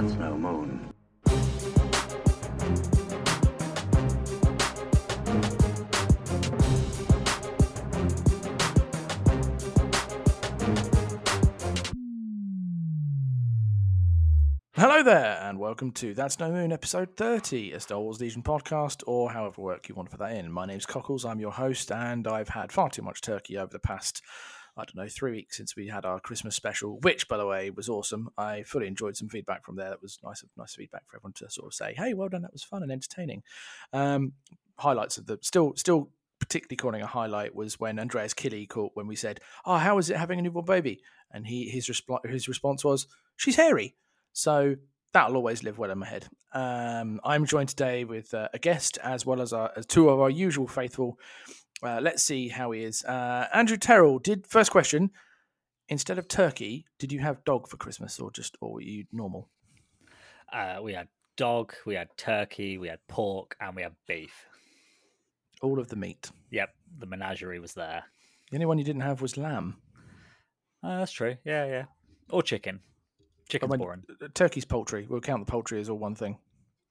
That's no moon. Hello there, and welcome to That's No Moon, episode 30, a Star Wars Legion podcast, or however work you want to put that in. My name's Cockles, I'm your host, and I've had far too much turkey over the past, I don't know, three weeks since we had our Christmas special, which, by the way, was awesome. I fully enjoyed some feedback from there. That was nice, nice feedback for everyone to sort of say, hey, well done, that was fun and entertaining. Um, highlights of the, still, still particularly calling a highlight was when Andreas Killy caught when we said, "Oh, how is it having a newborn baby?" And he his response his response was, "She's hairy." So that'll always live well in my head. Um, I'm joined today with uh, a guest as well as, our, as two of our usual faithful. Uh, let's see how he is. Uh, Andrew Terrell did first question. Instead of turkey, did you have dog for Christmas or just or were you normal? Uh, we had dog, we had turkey, we had pork, and we had beef. All of the meat. Yep, the menagerie was there. The only one you didn't have was lamb. Uh, that's true. Yeah, yeah. Or chicken. Chicken's when- boring. Turkey's poultry. We'll count the poultry as all one thing.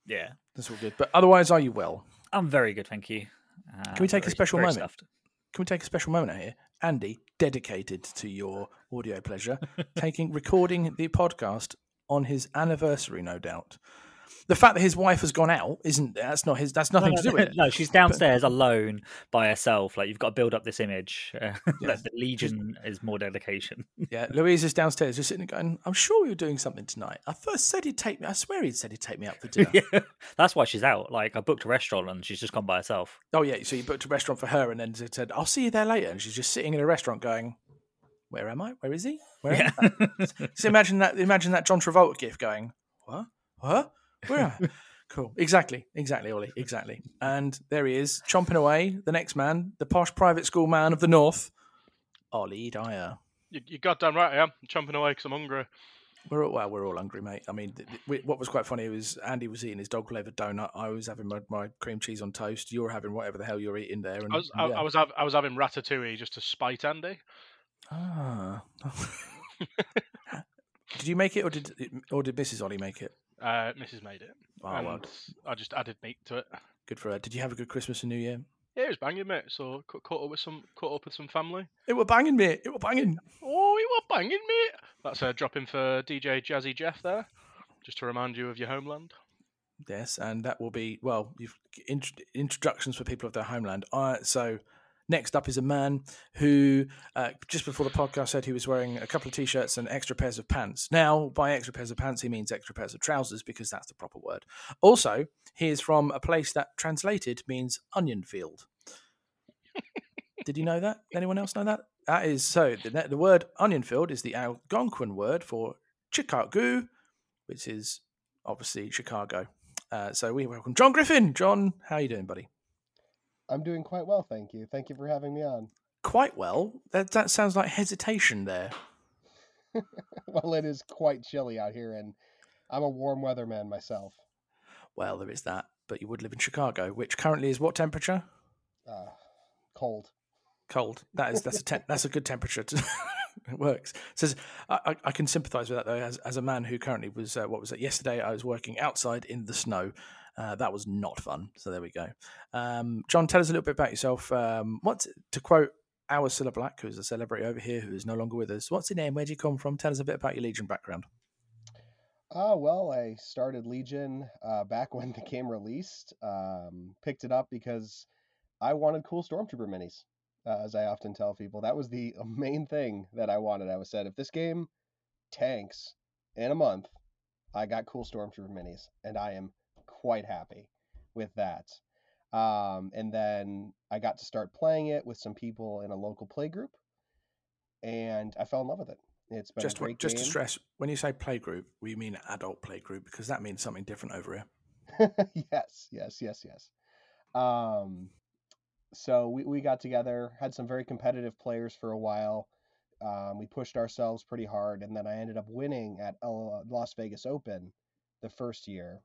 Yeah. That's all good. But otherwise, are you well? I'm very good, thank you. Uh, Can we take a special moment? stuffed. Can we take a special moment out here? Andy, dedicated to your audio pleasure, taking recording the podcast on his anniversary, no doubt. The fact that his wife has gone out isn't that's not his that's nothing no, to do with it. No, she's downstairs alone by herself. Like you've got to build up this image. Uh, Yes. that the Legion is more dedication. Yeah, Louise is downstairs just sitting there going, I'm sure you're doing something tonight. I first said he'd take me I swear he'd said he'd take me out for dinner. yeah, that's why she's out. Like I booked a restaurant and she's just gone by herself. Oh yeah, so you booked a restaurant for her and then said, I'll see you there later. And she's just sitting in a restaurant going, Where am I? Where is he? Where Yeah. So imagine that. Imagine that John Travolta gift going. What? What? I? cool. Exactly. Exactly, Ollie. Exactly. And there he is, chomping away. The next man, the posh private school man of the north, Ollie Dyer. You, you goddamn right I am. I'm chomping away because I'm hungry. We're all, well, we're all hungry, mate. I mean, th- th- we- what was quite funny was Andy was eating his dog flavored donut. I was having my, my cream cheese on toast. You were having whatever the hell you're eating there. And I was, I, yeah. I was, hav- I was having ratatouille just to spite Andy. Ah. did you make it, or did or did Mrs. Ollie make it? Uh, Mrs. made it, Oh, and well, I just added meat to it. good for her. Did you have a good Christmas and New Year? Yeah, it was banging, mate. So caught up with some, caught up with some family. It were banging, mate. It were banging. Oh, it was banging, mate. That's a drop in for DJ Jazzy Jeff there, just to remind you of your homeland. Yes, and that will be well. You've int- introductions for people of their homeland. Uh, so next up is a man who uh, just before the podcast said he was wearing a couple of t-shirts and extra pairs of pants. Now, by extra pairs of pants, he means extra pairs of trousers because that's the proper word. Also, he is from a place that translated means onion field. Did you know that? Anyone else know that? That is so. The, the word onion field is the Algonquin word for Chicago, which is obviously Chicago. Uh, so we welcome John Griffin. John, how are you doing, buddy? I'm doing quite well, thank you. Thank you for having me on. Quite well. That that sounds like hesitation there. well, it is quite chilly out here, and I'm a warm weather man myself. Well, there is that. But you would live in Chicago, which currently is what temperature? Uh, cold. Cold. That is that's a te- that's a good temperature. To it works. Says I, I, I can sympathise with that though. As as a man who currently was uh, what was it yesterday? I was working outside in the snow. Uh, that was not fun. So there we go. Um, John, tell us a little bit about yourself. Um, what's to quote our Cilla Black, who's a celebrity over here, who is no longer with us. What's your name? Where do you come from? Tell us a bit about your Legion background. Ah, well, I started Legion uh, back when the game released. Um, picked it up because I wanted cool Stormtrooper minis, uh, as I often tell people. That was the main thing that I wanted. I was said, if this game tanks in a month, I got cool Stormtrooper minis, and I am quite happy with that. Um, and then I got to start playing it with some people in a local play group, and I fell in love with it. It's been Just just game. to stress, when you say play group, we mean adult play group because that means something different over here. yes, yes, yes, yes. Um, so we, we got together, had some very competitive players for a while. Um, we pushed ourselves pretty hard, and then I ended up winning at L- Las Vegas Open the first year.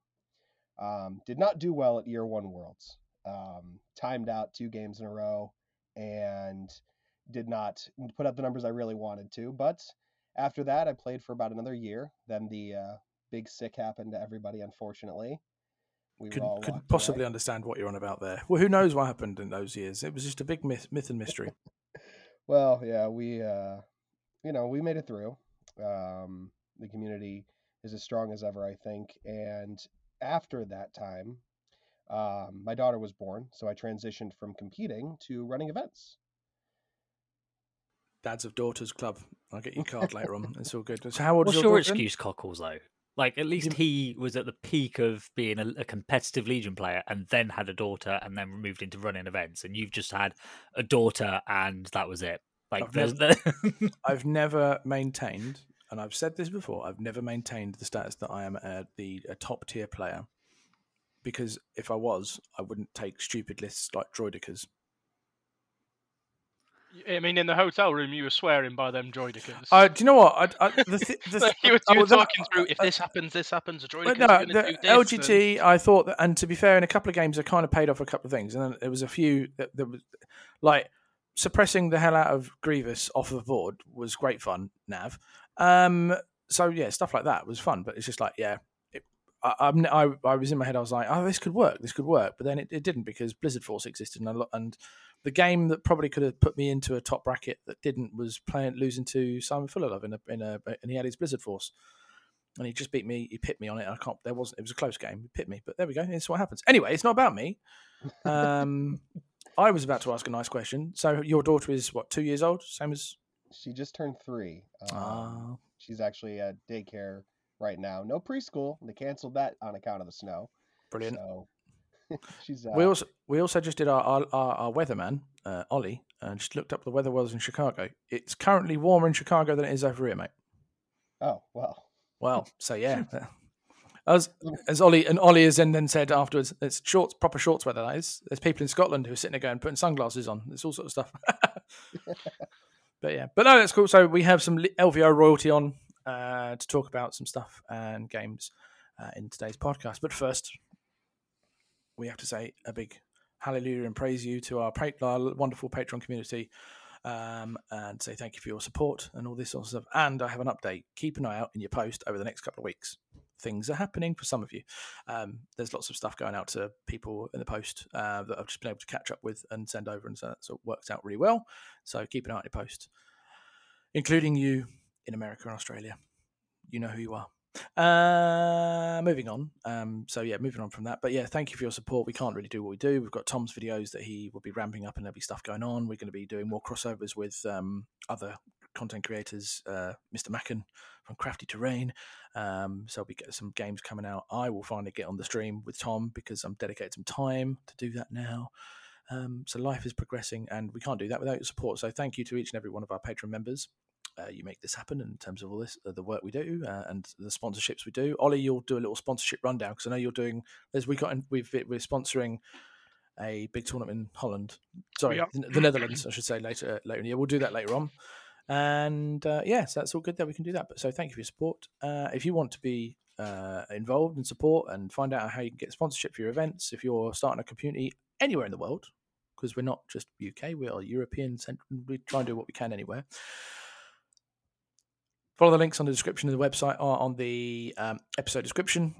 Um, did not do well at Year One Worlds. Um, timed out two games in a row, and did not put up the numbers I really wanted to. But after that, I played for about another year. Then the uh, big sick happened to everybody. Unfortunately, we Could, were all could possibly away. understand what you're on about there. Well, who knows what happened in those years? It was just a big myth, myth and mystery. Well, yeah, we, uh, you know, we made it through. Um, the community is as strong as ever, I think. And after that time, um, my daughter was born, so I transitioned from competing to running events. Dads of Daughters Club. I'll get your card later on. It's all good. So how old What's is your daughter then? excuse, Cockles? Though, like at least he was at the peak of being a, a competitive Legion player, and then had a daughter, and then moved into running events. And you've just had a daughter, and that was it. Like I've there's the I've never maintained, and I've said this before, I've never maintained the status that I am a, the a top tier player. Because if I was, I wouldn't take stupid lists like Droidekas. I mean, in the hotel room, you were swearing by them droidekas. Uh, do you know what? I, I, the, thi- the, Like, you were, you were was- talking through if this happens, this happens. Droidekas no, the this. and- LGT, I thought, that, and to be fair, in a couple of games, I kind of paid off a couple of things, and then there was a few that, that was like suppressing the hell out of Grievous off the board was great fun. Nav, um, so yeah, stuff like that was fun, but it's just like yeah. It, I, I'm, I, I was in my head. I was like, "Oh, this could work. This could work," but then it, it didn't because Blizzard Force existed, and, a lot, and the game that probably could have put me into a top bracket that didn't was playing losing to Simon Fullerlove in a in a and he had his Blizzard Force and he just beat me. He pit me on it. I can't. There wasn't. It was a close game. He pit me, but there we go. It's what happens. Anyway, it's not about me. Um, I was about to ask a nice question. So your daughter is what two years old? Same as. She just turned three. Um, Ah, she's actually at daycare right now. No preschool. They canceled that on account of the snow. brilliant. So she's. Uh, we also we also just did our our, our, our weatherman uh, Ollie and just looked up the weather was in Chicago. It's currently warmer in Chicago than it is over here, mate. Oh well. Well, so yeah. As as Ollie and Ollie has then, then said afterwards, it's shorts, proper shorts weather. That is. There's people in Scotland who are sitting there going, putting sunglasses on. It's all sort of stuff. but yeah, but no, that's cool. So we have some LVO royalty on uh, to talk about some stuff and games uh, in today's podcast. But first, we have to say a big hallelujah and praise you to our, our wonderful Patreon community. Um, and say thank you for your support and all this sort of stuff. And I have an update. Keep an eye out in your post over the next couple of weeks things are happening for some of you. Um, there's lots of stuff going out to people in the post uh, that I've just been able to catch up with and send over, and so that sort of works out really well. So keep an eye on your post, including you in America and Australia. You know who you are. Uh, moving on. Um, so yeah, moving on from that. But yeah, thank you for your support. We can't really do what we do. We've got Tom's videos that he will be ramping up, and there'll be stuff going on. We're going to be doing more crossovers with um, other content creators, uh, Mr. Macken from Crafty Terrain. Um, so we get some games coming out. I will finally get on the stream with Tom because I'm dedicated some time to do that now. Um, so life is progressing, and we can't do that without your support. So thank you to each and every one of our Patreon members. Uh, you make this happen in terms of all this, uh, the work we do, uh, and the sponsorships we do. Ollie, you'll do a little sponsorship rundown because I know you're doing. There's we got we've we're sponsoring a big tournament in Holland. Sorry, are. the, the Netherlands, I should say later later in the year. We'll do that later on. And uh, yes, that's all good that we can do that. But so thank you for your support. Uh, if you want to be uh, involved and support and find out how you can get sponsorship for your events, if you're starting a community anywhere in the world, because we're not just UK, we are European. We try and do what we can anywhere. Follow the links on the description of the website or on the um, episode description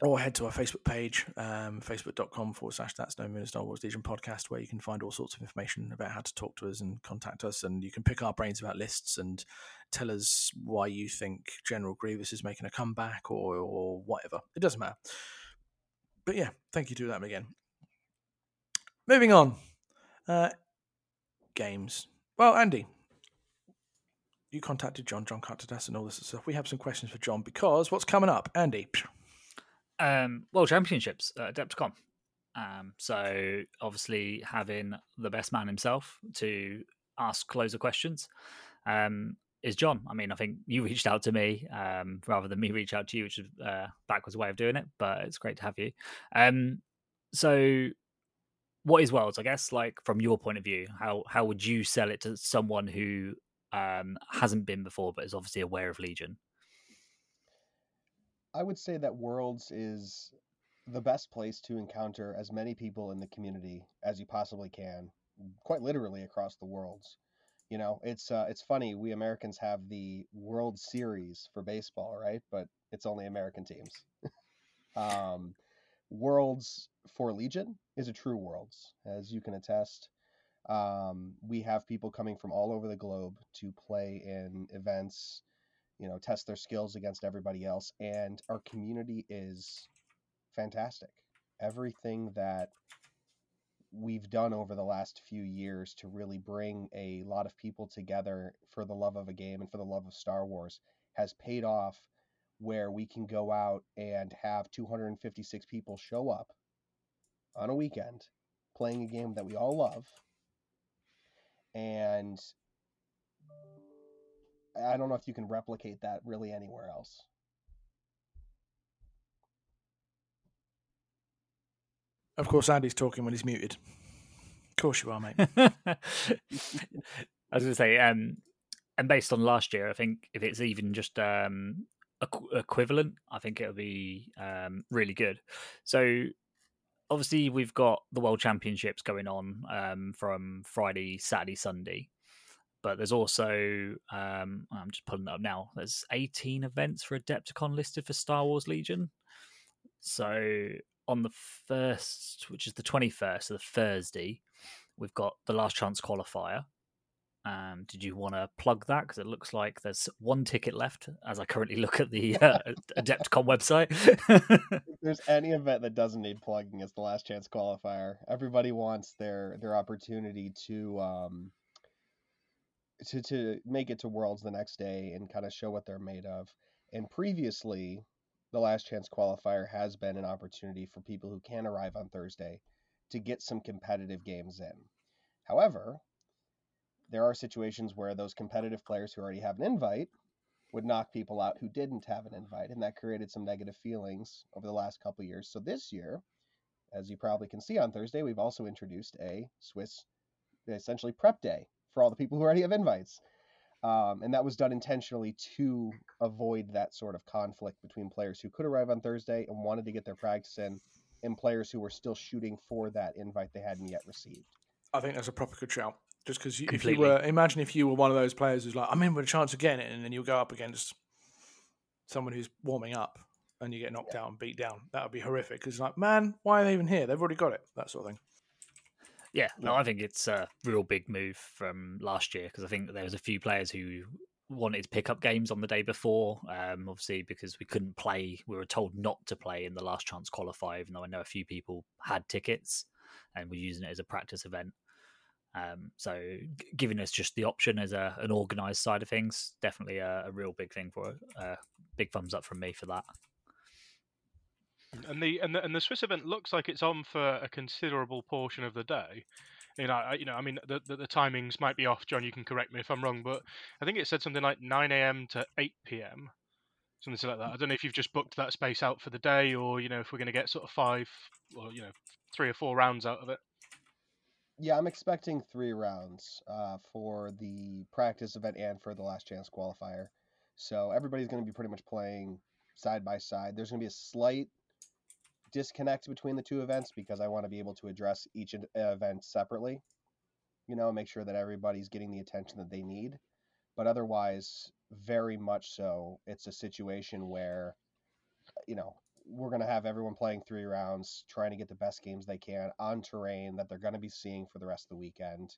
or head to our Facebook page, um, facebook.com forward slash that's no moon Star Wars Legion podcast, where you can find all sorts of information about how to talk to us and contact us. And you can pick our brains about lists and tell us why you think General Grievous is making a comeback or, or whatever. It doesn't matter. But yeah, thank you to them again. Moving on. Uh, games. Well, Andy, you contacted John. John contacted us and all this stuff. We have some questions for John because what's coming up, Andy? Um, World Championships at Adepticon. Um, so obviously having the best man himself to ask of questions um, is John. I mean, I think you reached out to me um, rather than me reach out to you, which is uh, backwards way of doing it. But it's great to have you. Um, so, what is Worlds? I guess, like from your point of view, how how would you sell it to someone who um, hasn't been before but is obviously aware of Legion? I would say that Worlds is the best place to encounter as many people in the community as you possibly can, quite literally across the worlds. You know, it's uh, it's funny we Americans have the World Series for baseball, right? But It's only American teams. um, Worlds for Legion is a true Worlds, as you can attest. Um, we have people coming from all over the globe to play in events, you know, test their skills against everybody else, and our community is fantastic. Everything that we've done over the last few years to really bring a lot of people together for the love of a game and for the love of Star Wars has paid off where we can go out and have 256 people show up on a weekend playing a game that we all love and I don't know if you can replicate that really anywhere else. Of course, Andy's talking when he's muted. Of course you are, mate. I was going to say, um, and based on last year, I think if it's even just um, equ- equivalent, I think it'll be um, really good. So, obviously, we've got the World Championships going on um, from Friday, Saturday, Sunday. But there's also, um, I'm just pulling it up now. There's 18 events for Adepticon listed for Star Wars Legion. So on the first, which is the 21st, so the Thursday, we've got the last chance qualifier. Um, did you want to plug that? Because it looks like there's one ticket left as I currently look at the uh, Adepticon website. if there's any event that doesn't need plugging, it's the last chance qualifier. Everybody wants their their opportunity to um to to make it to Worlds the next day and kind of show what they're made of. And previously, the last chance qualifier has been an opportunity for people who can arrive on Thursday to get some competitive games in. However, there are situations where those competitive players who already have an invite would knock people out who didn't have an invite, and that created some negative feelings over the last couple years. So this year, as you probably can see on Thursday, we've also introduced a Swiss essentially prep day for all the people who already have invites. Um, and that was done intentionally to avoid that sort of conflict between players who could arrive on Thursday and wanted to get their practice in, and players who were still shooting for that invite they hadn't yet received. I think that's a proper good shout. Just because if you were, imagine if you were one of those players who's like, I'm in with a chance of getting it, and then you'll go up against someone who's warming up and you get knocked yeah. out and beat down. That would be horrific. Because like, man, why are they even here? They've already got it. That sort of thing. Yeah, no, I think it's a real big move from last year because I think there was a few players who wanted to pick up games on the day before. Um, obviously, because we couldn't play, we were told not to play in the last chance qualifier, even though I know a few people had tickets and were using it as a practice event. Um, so, giving us just the option as a, an organised side of things, definitely a, a real big thing for it. Uh, big thumbs up from me for that. And the and the and the Swiss event looks like it's on for a considerable portion of the day. You know, I, you know, I mean, the, the, the timings might be off, John. You can correct me if I'm wrong, but I think it said something like 9 a.m. to 8 p.m. Something like that. I don't know if you've just booked that space out for the day, or you know, if we're going to get sort of five, or you know, three or four rounds out of it. Yeah, I'm expecting three rounds uh, for the practice event and for the last chance qualifier. So everybody's going to be pretty much playing side by side. There's going to be a slight disconnect between the two events because I want to be able to address each event separately, you know, make sure that everybody's getting the attention that they need. But otherwise, very much so, it's a situation where, you know, we're going to have everyone playing three rounds, trying to get the best games they can on terrain that they're going to be seeing for the rest of the weekend.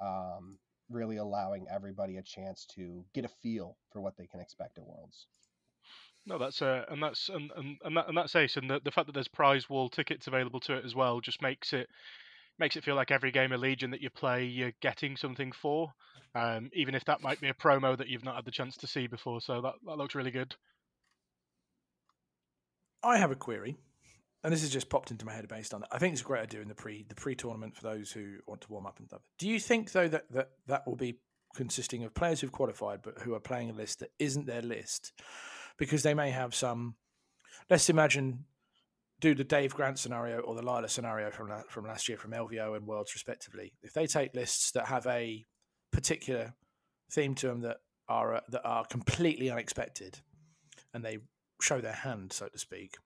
Um, really allowing everybody a chance to get a feel for what they can expect at Worlds. No, that's uh, and that's and, and, and, that, and that's ace. And the, the fact that there's prize wall tickets available to it as well just makes it makes it feel like every game of Legion that you play, you're getting something for, um, even if that might be a promo that you've not had the chance to see before. So that that looks really good. I have a query, and this has just popped into my head based on it. I think it's a great idea in the pre the pre tournament for those who want to warm up and stuff. Do you think though that that that will be consisting of players who've qualified but who are playing a list that isn't their list? Because they may have some. Let's imagine do the Dave Grant scenario or the Lila scenario from from last year from LVO and Worlds respectively. If they take lists that have a particular theme to them that are uh, that are completely unexpected, and they show their hand, so to speak,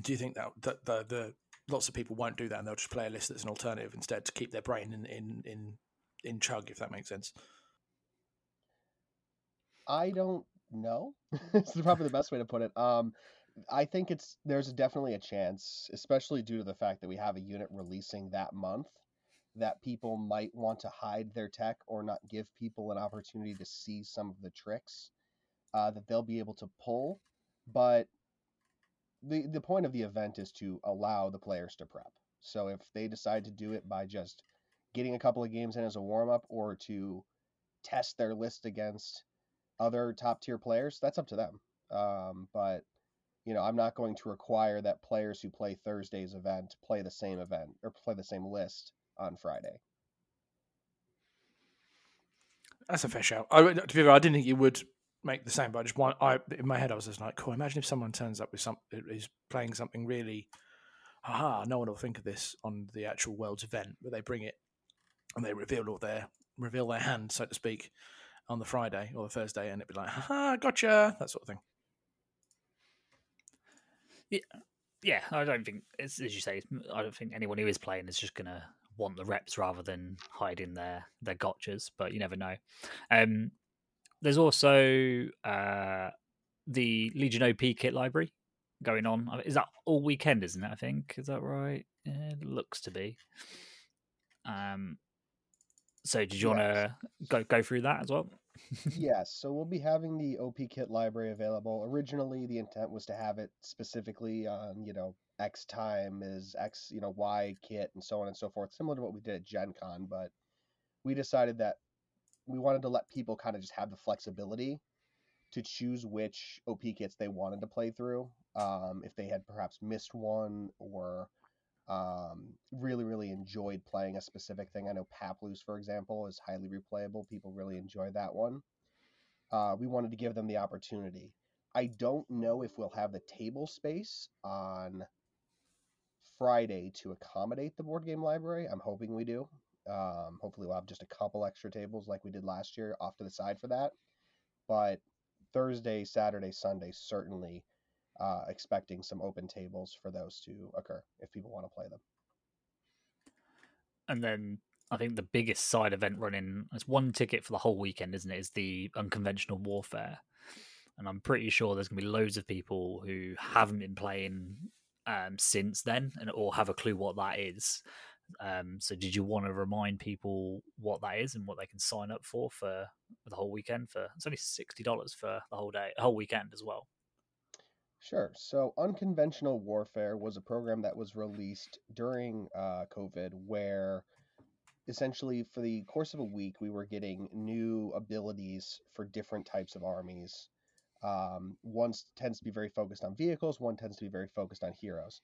do you think that, that the, the lots of people won't do that and they'll just play a list that's an alternative instead to keep their brain in in in, in chug, if that makes sense? I don't no. it's probably the best way to put it. Um, I think it's there's definitely a chance, especially due to the fact that we have a unit releasing that month, that people might want to hide their tech or not give people an opportunity to see some of the tricks uh, that they'll be able to pull. But the the point of the event is to allow the players to prep. So if they decide to do it by just getting a couple of games in as a warm up or to test their list against other top tier players, that's up to them. Um, but you know, I'm not going to require that players who play Thursday's event play the same event or play the same list on Friday. That's a fair shout. I, to be fair, I didn't think you would make the same, but I just want. I in my head, I was just like, cool. Imagine if someone turns up with some is playing something really, aha, no one will think of this on the actual world's event, but they bring it and they reveal all their reveal their hand, so to speak, on the Friday or the Thursday, and it'd be like, "Ha, gotcha, that sort of thing. Yeah, yeah. I don't think it's as you say. I don't think anyone who is playing is just gonna want the reps rather than hiding their their gotchas. But you never know. Um, there's also uh, the Legion OP kit library going on. Is that all weekend? Isn't it? I think is that right? Yeah, it looks to be. Um. So, did you yes. want to go go through that as well? yes, so we'll be having the OP kit library available. Originally, the intent was to have it specifically on, you know, X time is X, you know, Y kit and so on and so forth, similar to what we did at Gen Con, but we decided that we wanted to let people kind of just have the flexibility to choose which OP kits they wanted to play through. Um, if they had perhaps missed one or um, really, really enjoyed playing a specific thing. I know Paplus, for example, is highly replayable. People really enjoy that one. Uh, we wanted to give them the opportunity. I don't know if we'll have the table space on Friday to accommodate the board game library. I'm hoping we do. Um, hopefully, we'll have just a couple extra tables like we did last year off to the side for that. But Thursday, Saturday, Sunday, certainly uh, expecting some open tables for those to occur if people want to play them. And then I think the biggest side event running is one ticket for the whole weekend, isn't it? Is the unconventional warfare, and I'm pretty sure there's going to be loads of people who haven't been playing um, since then, and or have a clue what that is. Um, so, did you want to remind people what that is and what they can sign up for for, for the whole weekend? For it's only sixty dollars for the whole day, whole weekend as well. Sure. So, Unconventional Warfare was a program that was released during uh, COVID where essentially for the course of a week we were getting new abilities for different types of armies. Um, one tends to be very focused on vehicles, one tends to be very focused on heroes.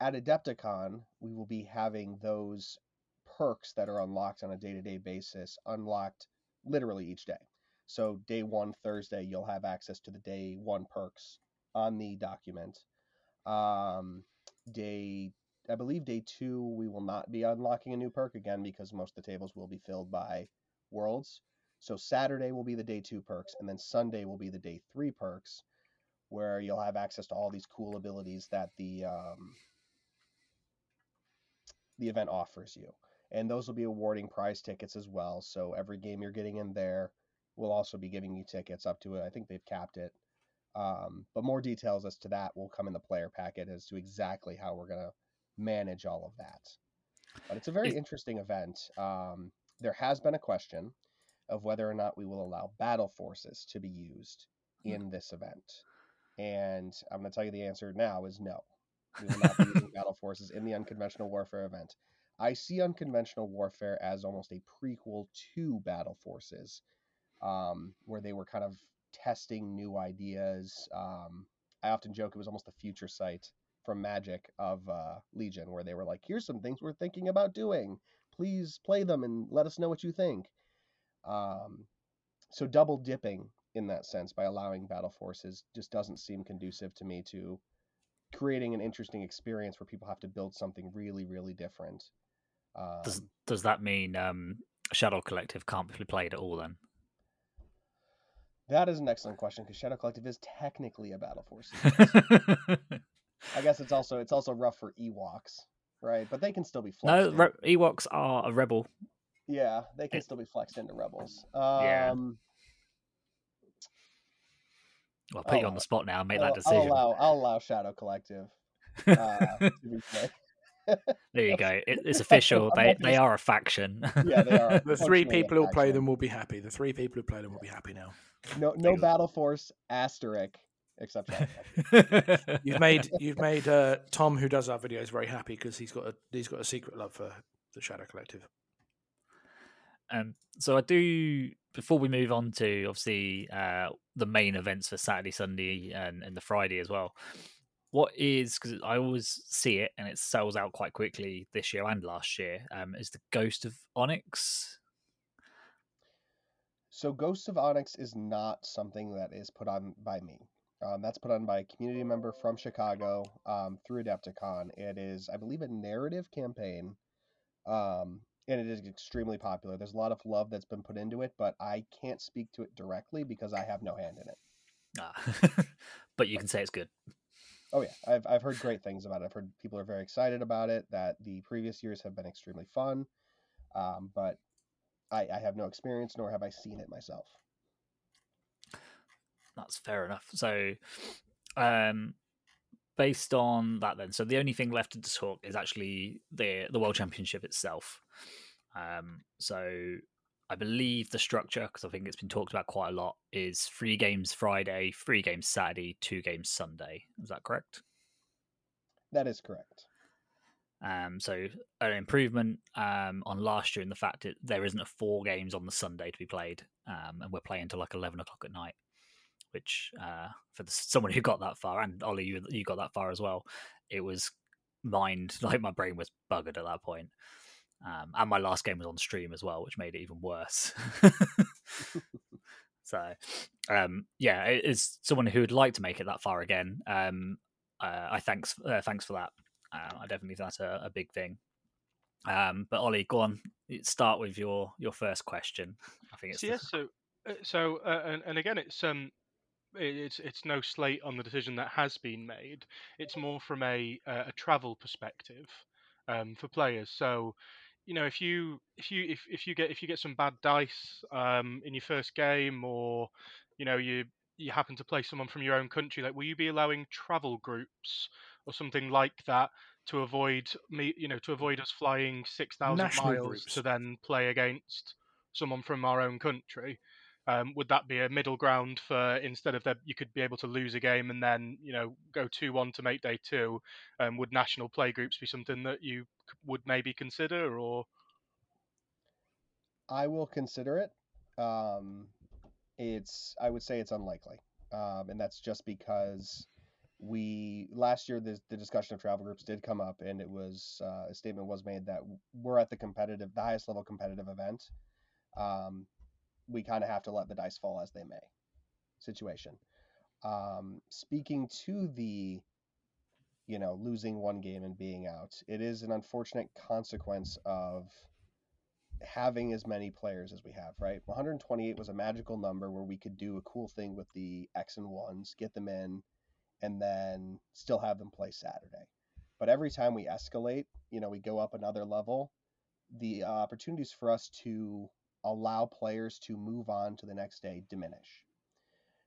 At Adepticon, we will be having those perks that are unlocked on a day to day basis unlocked literally each day. So, day one, Thursday, you'll have access to the day one perks on the document. Um, day, I believe day two, we will not be unlocking a new perk again because most of the tables will be filled by worlds. So Saturday will be the day two perks, and then Sunday will be the day three perks, where you'll have access to all these cool abilities that the um, the event offers you. And those will be awarding prize tickets as well. So every game you're getting in there will also be giving you tickets up to it. I think they've capped it um, but more details as to that will come in the player packet as to exactly how we're going to manage all of that. But it's a very interesting event. Um, there has been a question of whether or not we will allow battle forces to be used hmm. in this event. And I'm going to tell you the answer now is no. We will not be using battle forces in the unconventional warfare event. I see unconventional warfare as almost a prequel to battle forces, um, where they were kind of testing new ideas. Um, I often joke it was almost the Future Sight from Magic of uh, Legion, where they were like, "Here's some things we're thinking about doing. Please play them and let us know what you think." Um, so double dipping in that sense by allowing battle forces just doesn't seem conducive to me to creating an interesting experience where people have to build something really, really different. Um, does Does that mean um, Shadow Collective can't be played at all then? That is an excellent question because Shadow Collective is technically a battle force. I guess it's also it's also rough for Ewoks, right? But they can still be flexed. No, re- Ewoks are a rebel. Yeah, they can still be flexed into rebels. Um, yeah. I'll put you on the spot now and make I'll, that I'll decision. allow I'll allow Shadow Collective. Uh, to be. There you go. It, it's official. They they are a faction. Yeah, they are. The three people who play them will be happy. The three people who play them will be happy now. No, no Battle Force asterisk except You've made you've made uh, Tom, who does our videos, very happy because he's got a he's got a secret love for the Shadow Collective. Um, so I do before we move on to obviously uh, the main events for Saturday, Sunday, and, and the Friday as well. What is because I always see it and it sells out quite quickly this year and last year. Um, is the Ghost of Onyx? So Ghosts of Onyx is not something that is put on by me. Um, that's put on by a community member from Chicago um, through Adepticon. It is, I believe, a narrative campaign, um, and it is extremely popular. There's a lot of love that's been put into it, but I can't speak to it directly because I have no hand in it. Ah. but you can say it's good. Oh yeah, I've I've heard great things about it. I've heard people are very excited about it. That the previous years have been extremely fun, um, but I, I have no experience nor have I seen it myself. That's fair enough. So, um, based on that, then, so the only thing left to talk is actually the the World Championship itself. Um, so, I believe the structure, because I think it's been talked about quite a lot, is three games Friday, three games Saturday, two games Sunday. Is that correct? That is correct. Um, so an improvement um, on last year in the fact that there isn't a four games on the Sunday to be played, um, and we're playing till like eleven o'clock at night. Which uh, for the, someone who got that far, and Ollie, you, you got that far as well, it was mind like my brain was buggered at that point. Um, and my last game was on stream as well, which made it even worse. so, um, yeah, is someone who would like to make it that far again. Um, uh, I thanks uh, thanks for that. Uh, I definitely think that's a, a big thing. Um, but Ollie, go on. Start with your your first question. I think it's So the- yes, so uh, so uh, and, and again, it's um, it's it's no slate on the decision that has been made. It's more from a uh, a travel perspective um, for players. So you know, if you if you if, if you get if you get some bad dice um, in your first game, or you know you you happen to play someone from your own country, like will you be allowing travel groups or something like that to avoid me, you know, to avoid us flying six thousand miles groups. to then play against someone from our own country? Um, would that be a middle ground for instead of that you could be able to lose a game and then you know go two one to make day two? Um, would national play groups be something that you would maybe consider or? I will consider it. Um, it's I would say it's unlikely, um, and that's just because we last year the, the discussion of travel groups did come up, and it was uh, a statement was made that we're at the competitive, the highest level competitive event. Um, we kind of have to let the dice fall as they may situation. Um, speaking to the, you know, losing one game and being out, it is an unfortunate consequence of having as many players as we have, right? 128 was a magical number where we could do a cool thing with the X and ones, get them in, and then still have them play Saturday. But every time we escalate, you know, we go up another level, the uh, opportunities for us to allow players to move on to the next day diminish.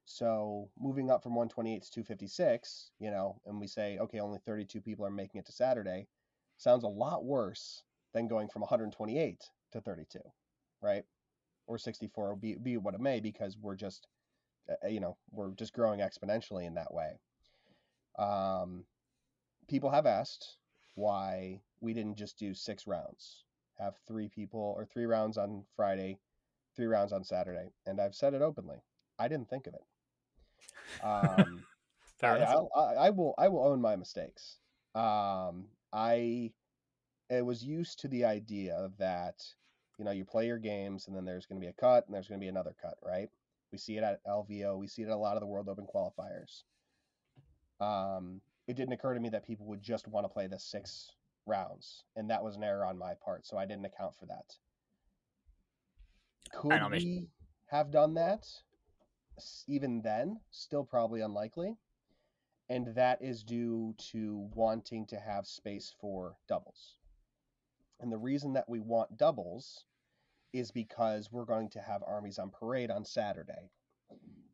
So moving up from 128 to 256, you know, and we say, okay, only 32 people are making it to Saturday, sounds a lot worse than going from 128 to 32, right? Or 64, be, be what it may, because we're just, uh, you know, we're just growing exponentially in that way. Um, people have asked why we didn't just do six rounds, have three people or three rounds on Friday, three rounds on Saturday, and I've said it openly. I didn't think of it. Um, I. I, I will I will own my mistakes. Um, I it was used to the idea that you know you play your games and then there's going to be a cut and there's going to be another cut, right? We see it at LVO, we see it at a lot of the World Open qualifiers. Um, it didn't occur to me that people would just want to play the six rounds, and that was an error on my part, so I didn't account for that. Could we have done that? Even then, still probably unlikely and that is due to wanting to have space for doubles. And the reason that we want doubles is because we're going to have armies on parade on Saturday.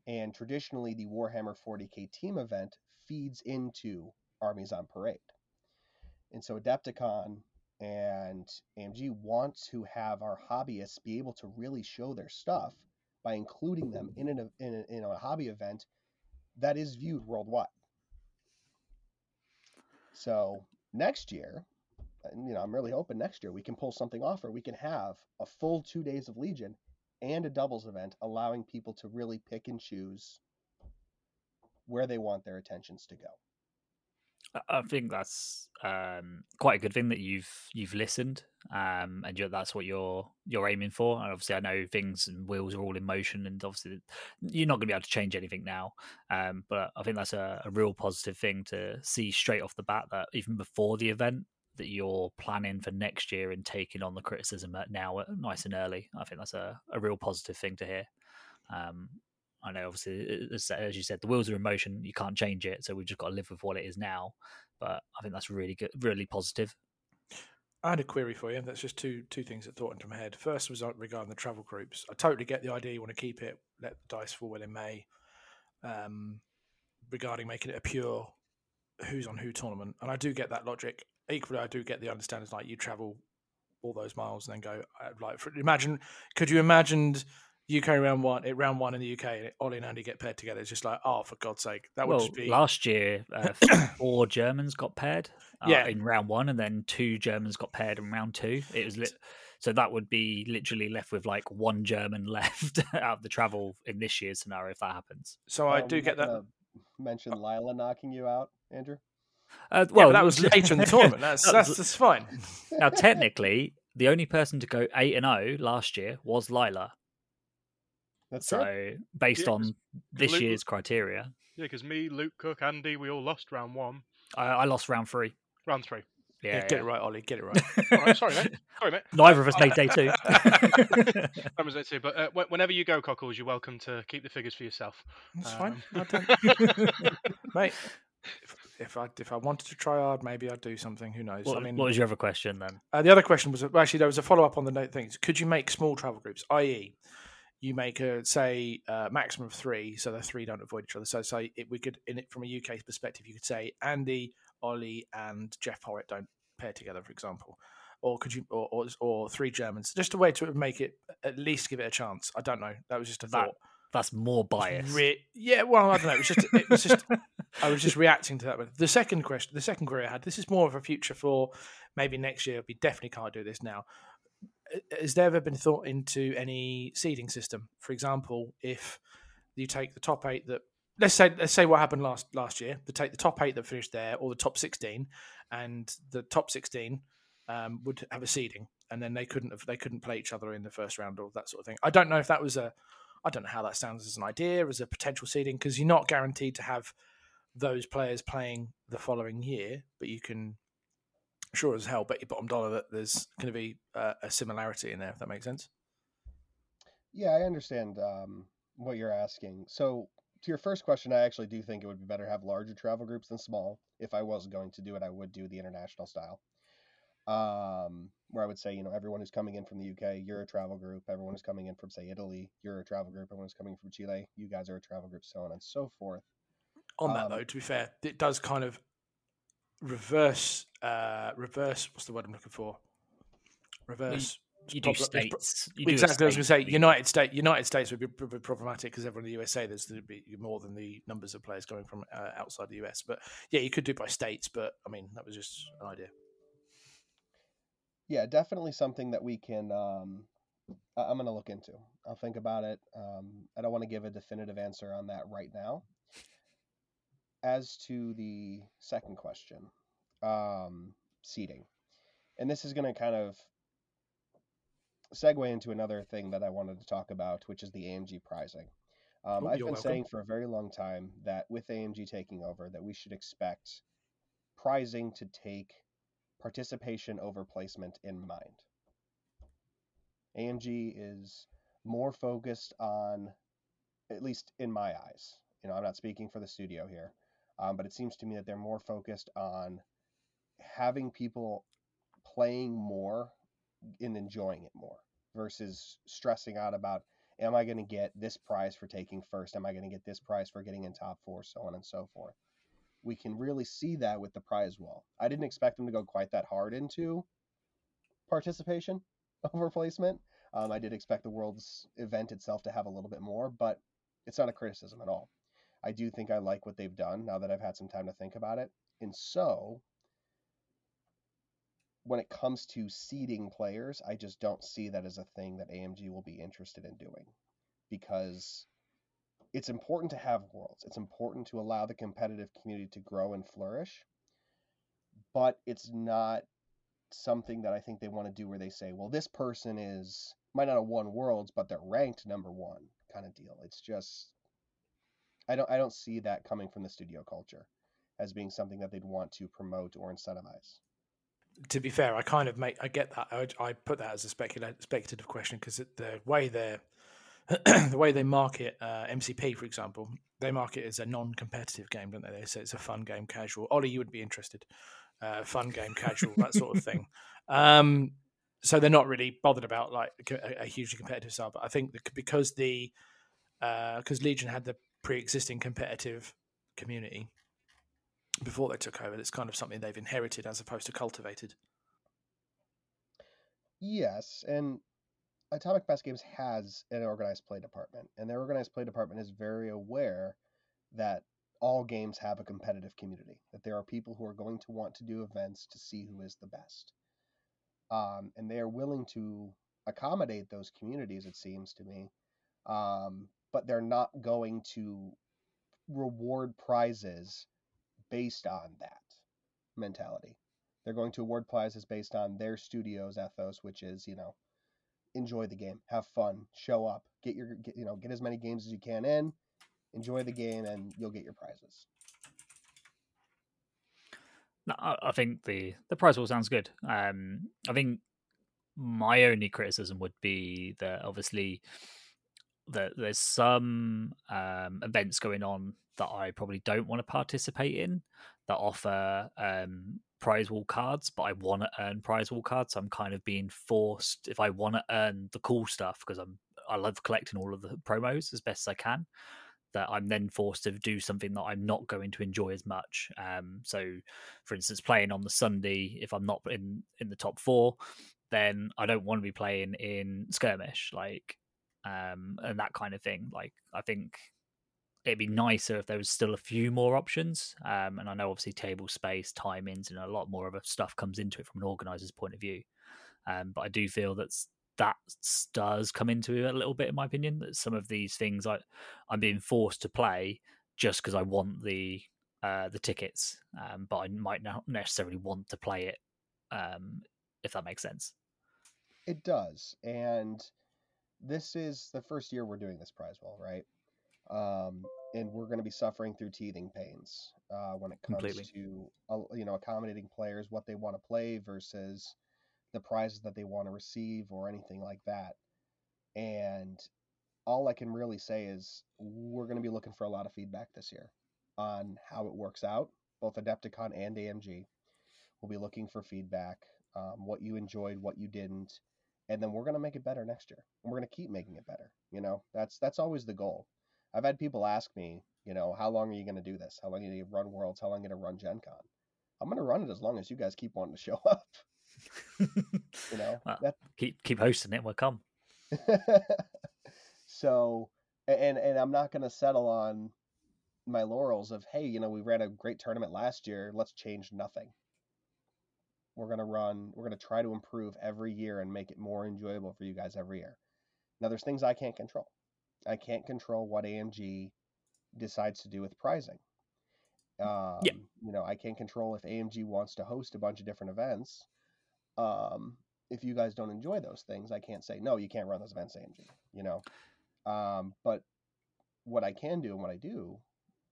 And traditionally, the Warhammer 40k team event feeds into Armies on Parade. And so Adepticon and AMG want to have our hobbyists be able to really show their stuff by including them in, an, in, a, in a hobby event that is viewed worldwide. So next year, you know, I'm really hoping next year we can pull something off where we can have a full two days of Legion and a doubles event, allowing people to really pick and choose where they want their attentions to go. I think that's um, quite a good thing that you've you've listened, um, and that's what you're you're aiming for. And obviously, I know things and wheels are all in motion, and obviously, you're not going to be able to change anything now. Um, but I think that's a, a, real positive thing to see straight off the bat that even before the event, that you're planning for next year and taking on the criticism now, nice and early. I think that's a, a real positive thing to hear. Um, I know, obviously, as you said, the wheels are in motion. You can't change it, so we've just got to live with what it is now. But I think that's really good, really positive. I had a query for you. That's just two two things that thought into my head. First was regarding the travel groups. I totally get the idea. You want to keep it, let the dice fall in May. Um, regarding making it a pure who's on who tournament, and I do get that logic. Equally, I do get the understanding like you travel all those miles and then go. Uh, like, for, imagine, could you imagine UK round one, it round one in the UK, and Ollie and Andy get paired together. It's just like, oh, for God's sake, that well, would be. Last year, uh, four Germans got paired, uh, yeah. in round one, and then two Germans got paired in round two. It was lit. So that would be literally left with like one German left out of the travel in this year's scenario if that happens. So I do get that. Mention Lila knocking you out, Andrew. Uh, well, yeah, that was later in the tournament. That's, that's, that's fine. Now, technically, the only person to go eight and zero oh last year was Lila. That's so true. based yeah, on this Luke, year's criteria. Yeah, because me, Luke Cook, Andy, we all lost round one. I, I lost round three. Round three. Yeah, yeah, get it right, Ollie. Get it right. right. Sorry, mate. Sorry, mate. Neither of us made day two. that was day two. But uh, whenever you go, Cockles, you're welcome to keep the figures for yourself. That's um... fine, mate. If, if, I if I wanted to try hard, maybe I'd do something. Who knows? What, I mean, what was your other question then? Uh, the other question was actually there was a follow up on the note things. Could you make small travel groups, i.e., you make a say a maximum of three, so the three don't avoid each other. So say it, we could, in it from a UK perspective, you could say Andy, Ollie, and Jeff Horrett don't pair together, for example, or could you, or or, or three Germans, just a way to make it at least give it a chance. I don't know. That was just a that, thought. That's more bias. Re- yeah, well, I don't know. It was just, it was just, I was just reacting to that. The second question, the second query I had, this is more of a future for maybe next year. We definitely can't do this now has there ever been thought into any seeding system? For example, if you take the top eight that let's say let's say what happened last last year, to take the top eight that finished there, or the top sixteen, and the top sixteen um, would have a seeding, and then they couldn't have they couldn't play each other in the first round or that sort of thing. I don't know if that was a I don't know how that sounds as an idea as a potential seeding because you're not guaranteed to have those players playing the following year, but you can sure as hell bet your bottom dollar that there's going to be uh, a similarity in there. If that makes sense. Yeah, I understand um, what you're asking. So, to your first question, I actually do think it would be better to have larger travel groups than small. If I was going to do it, I would do the international style, um, where I would say, you know, everyone who's coming in from the UK, you're a travel group. Everyone who's coming in from, say, Italy, you're a travel group. Everyone who's coming from Chile, you guys are a travel group, so on and so forth. On that um, though, to be fair, it does kind of reverse uh reverse what's the word i'm looking for? Reverse you, you do states. You exactly do i was going to say united states united states would be, be problematic because everyone in the usa there's to be more than the numbers of players going from uh, outside the us but yeah you could do it by states but i mean that was just an idea. Yeah definitely something that we can um i'm going to look into. I'll think about it. Um i don't want to give a definitive answer on that right now as to the second question, um, seeding, and this is going to kind of segue into another thing that I wanted to talk about, which is the AMG prizing. Um, oh, I've been welcome. saying for a very long time that with AMG taking over, that we should expect prizing to take participation over placement in mind. AMG is more focused on, at least in my eyes, you know, I'm not speaking for the studio here, um, but it seems to me that they're more focused on having people playing more and enjoying it more versus stressing out about Am I going to get this prize for taking first? Am I going to get this prize for getting in top four? So on and so forth. We can really see that with the prize wall. I didn't expect them to go quite that hard into participation over placement. Um, I did expect the Worlds event itself to have a little bit more, but it's not a criticism at all. I do think I like what they've done now that I've had some time to think about it. And so, when it comes to seeding players, I just don't see that as a thing that AMG will be interested in doing because it's important to have worlds. It's important to allow the competitive community to grow and flourish, but it's not something that I think they want to do where they say, well, this person is might not have won worlds, but they're ranked number one kind of deal. It's just I don't I don't see that coming from the studio culture as being something that they'd want to promote or incentivize. To be fair, I kind of make I get that. I, I put that as a speculative speculative question because the way they're the way they market uh, MCP, for example, they market it as a non-competitive game, don't they? They say it's a fun game, casual. Ollie, you would be interested. Uh, fun game, casual, that sort of thing. Um, so they're not really bothered about like a, a hugely competitive style. But I think because the because uh, Legion had the pre-existing competitive community before they took over, it's kind of something they've inherited as opposed to cultivated. Yes, and Atomic Mass Games has an organized play department, and their organized play department is very aware that all games have a competitive community, that there are people who are going to want to do events to see who is the best. Um, and they are willing to accommodate those communities, it seems to me, um, but they're not going to reward prizes based on that mentality. They're going to award prizes based on their studio's ethos, which is, you know, enjoy the game, have fun, show up, get your get, you know get as many games as you can in, enjoy the game, and you'll get your prizes. No, I think the the prize wall sounds good. Um, I think my only criticism would be that obviously that there's some um, events going on that I probably don't want to participate in that offer um, prize wall cards, but I want to earn prize wall cards. So I'm kind of being forced if I want to earn the cool stuff because I'm I love collecting all of the promos as best as I can. That I'm then forced to do something that I'm not going to enjoy as much. Um, so, for instance, playing on the Sunday, if I'm not in in the top four, then I don't want to be playing in skirmish, like, um, and that kind of thing. Like, I think it'd be nicer if there was still a few more options. Um, and I know obviously table space, timings, and a lot more of stuff comes into it from an organizer's point of view. Um, but I do feel that that does come into it a little bit, in my opinion. That some of these things I I'm being forced to play just because I want the uh, the tickets, um, but I might not necessarily want to play it. Um, if that makes sense. It does, and this is the first year we're doing this prize wall, right? Um, and we're going to be suffering through teething pains uh, when it comes Completely. to uh, you know accommodating players what they want to play versus the prizes that they want to receive or anything like that. And all I can really say is we're going to be looking for a lot of feedback this year on how it works out, both Adepticon and AMG. We'll be looking for feedback, um, what you enjoyed, what you didn't, and then we're going to make it better next year. And we're going to keep making it better. You know, that's that's always the goal. I've had people ask me, you know, how long are you going to do this? How long are you going to run Worlds? How long are you going to run Gen Con? I'm going to run it as long as you guys keep wanting to show up. you know, well, that... keep keep hosting it. We'll come. so, and and I'm not going to settle on my laurels of hey, you know, we ran a great tournament last year. Let's change nothing. We're going to run. We're going to try to improve every year and make it more enjoyable for you guys every year. Now, there's things I can't control. I can't control what AMG decides to do with pricing Um, yeah. You know, I can't control if AMG wants to host a bunch of different events. Um, if you guys don't enjoy those things, I can't say no. You can't run those events, AMG. You know, um, but what I can do and what I do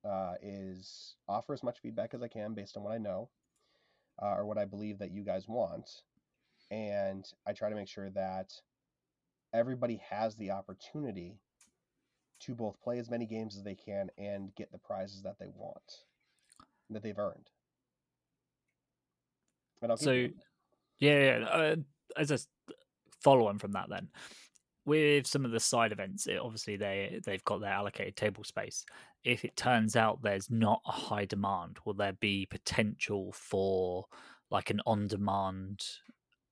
uh, is offer as much feedback as I can based on what I know uh, or what I believe that you guys want, and I try to make sure that everybody has the opportunity to both play as many games as they can and get the prizes that they want that they've earned. so, yeah, yeah. Uh, as a follow on from that, then with some of the side events, it, obviously they they've got their allocated table space. If it turns out there's not a high demand, will there be potential for like an on-demand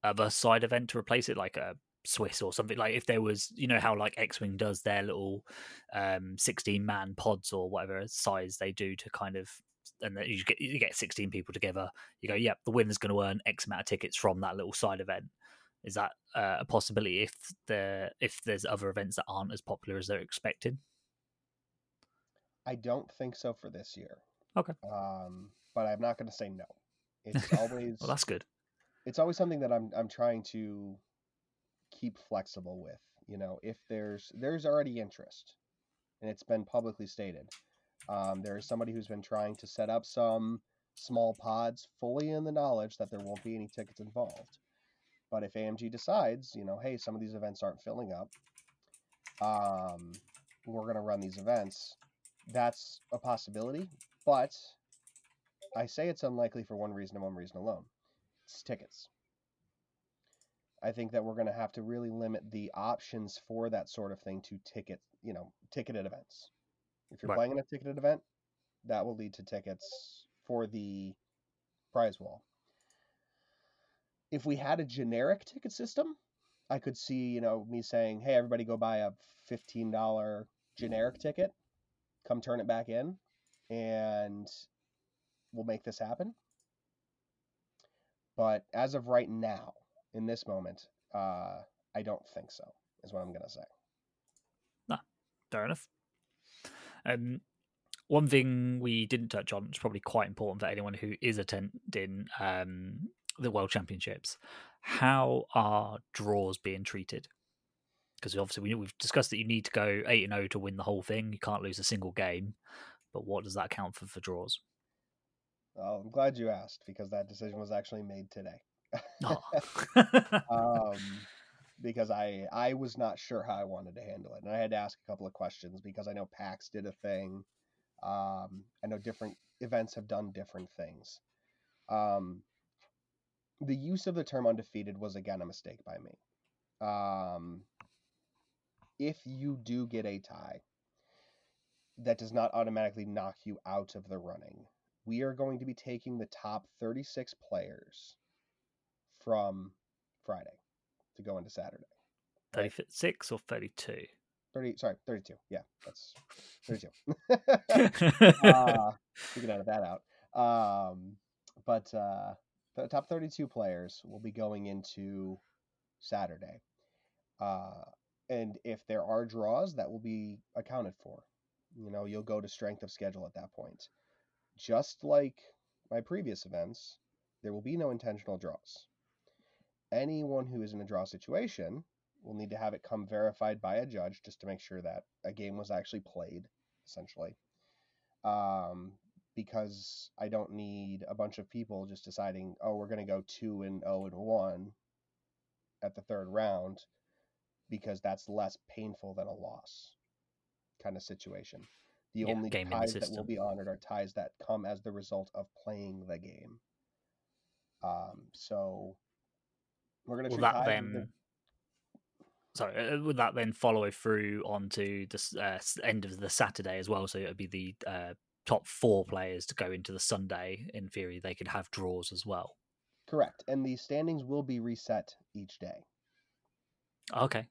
other side event to replace it, like a Swiss or something? Like if there was, you know, how like X Wing does their little um, sixteen-man pods or whatever size they do to kind of and then you get you get 16 people together you go yep the winner's going to earn x amount of tickets from that little side event is that uh, a possibility if the if there's other events that aren't as popular as they're expected I don't think so for this year. Okay. Um, but I'm not going to say no. It's always well that's good it's always something that I'm I'm trying to keep flexible with. You know, if there's there's already interest, and it's been publicly stated. Um, there is somebody who's been trying to set up some small pods, fully in the knowledge that there won't be any tickets involved. But if AMG decides, you know, hey, some of these events aren't filling up, um, we're going to run these events. That's a possibility, but I say it's unlikely for one reason and one reason alone. It's tickets. I think that we're going to have to really limit the options for that sort of thing to ticket, you know, ticketed events. If you're Right. playing in a ticketed event, that will lead to tickets for the prize wall. If we had a generic ticket system, I could see, you know, me saying, "Hey, everybody, go buy a fifteen dollar generic ticket, come turn it back in, and we'll make this happen." But as of right now, in this moment, uh, I don't think so. Is what I'm gonna say. Nah, fair enough um one thing we didn't touch on, is probably quite important for anyone who is attending um, the World Championships. How are draws being treated? Because obviously we, we've discussed that you need to go eight and zero to win the whole thing. You can't lose a single game. But what does that count for for draws? Well, I'm glad you asked because that decision was actually made today. Oh. um, because I I was not sure how I wanted to handle it, and I had to ask a couple of questions because I know PAX did a thing. Um, I know different events have done different things. Um, the use of the term undefeated was again a mistake by me. Um, if you do get a tie, that does not automatically knock you out of the running. We are going to be taking the top 36 players from Friday to go into Saturday. Thirty six or thirty two? 30, sorry, 32. Yeah, that's 32. uh, we can edit that out. Um, but uh, the top 32 players will be going into Saturday. Uh, and if there are draws, that will be accounted for. You know, you'll go to strength of schedule at that point. Just like my previous events, there will be no intentional draws. Anyone who is in a draw situation will need to have it come verified by a judge just to make sure that a game was actually played, essentially. Um, because I don't need a bunch of people just deciding, oh, we're going to go two and oh and one at the third round, because that's less painful than a loss kind of situation. The Yeah, only in the ties that will be honored are ties that come as the result of playing the game. Um, so we're going to treat that ties the- then? Sorry, uh, would that then follow through onto the uh, end of the Saturday as well? So it would be the uh, top four players to go into the Sunday. In theory, they could have draws as well. Correct. And the standings will be reset each day. Okay,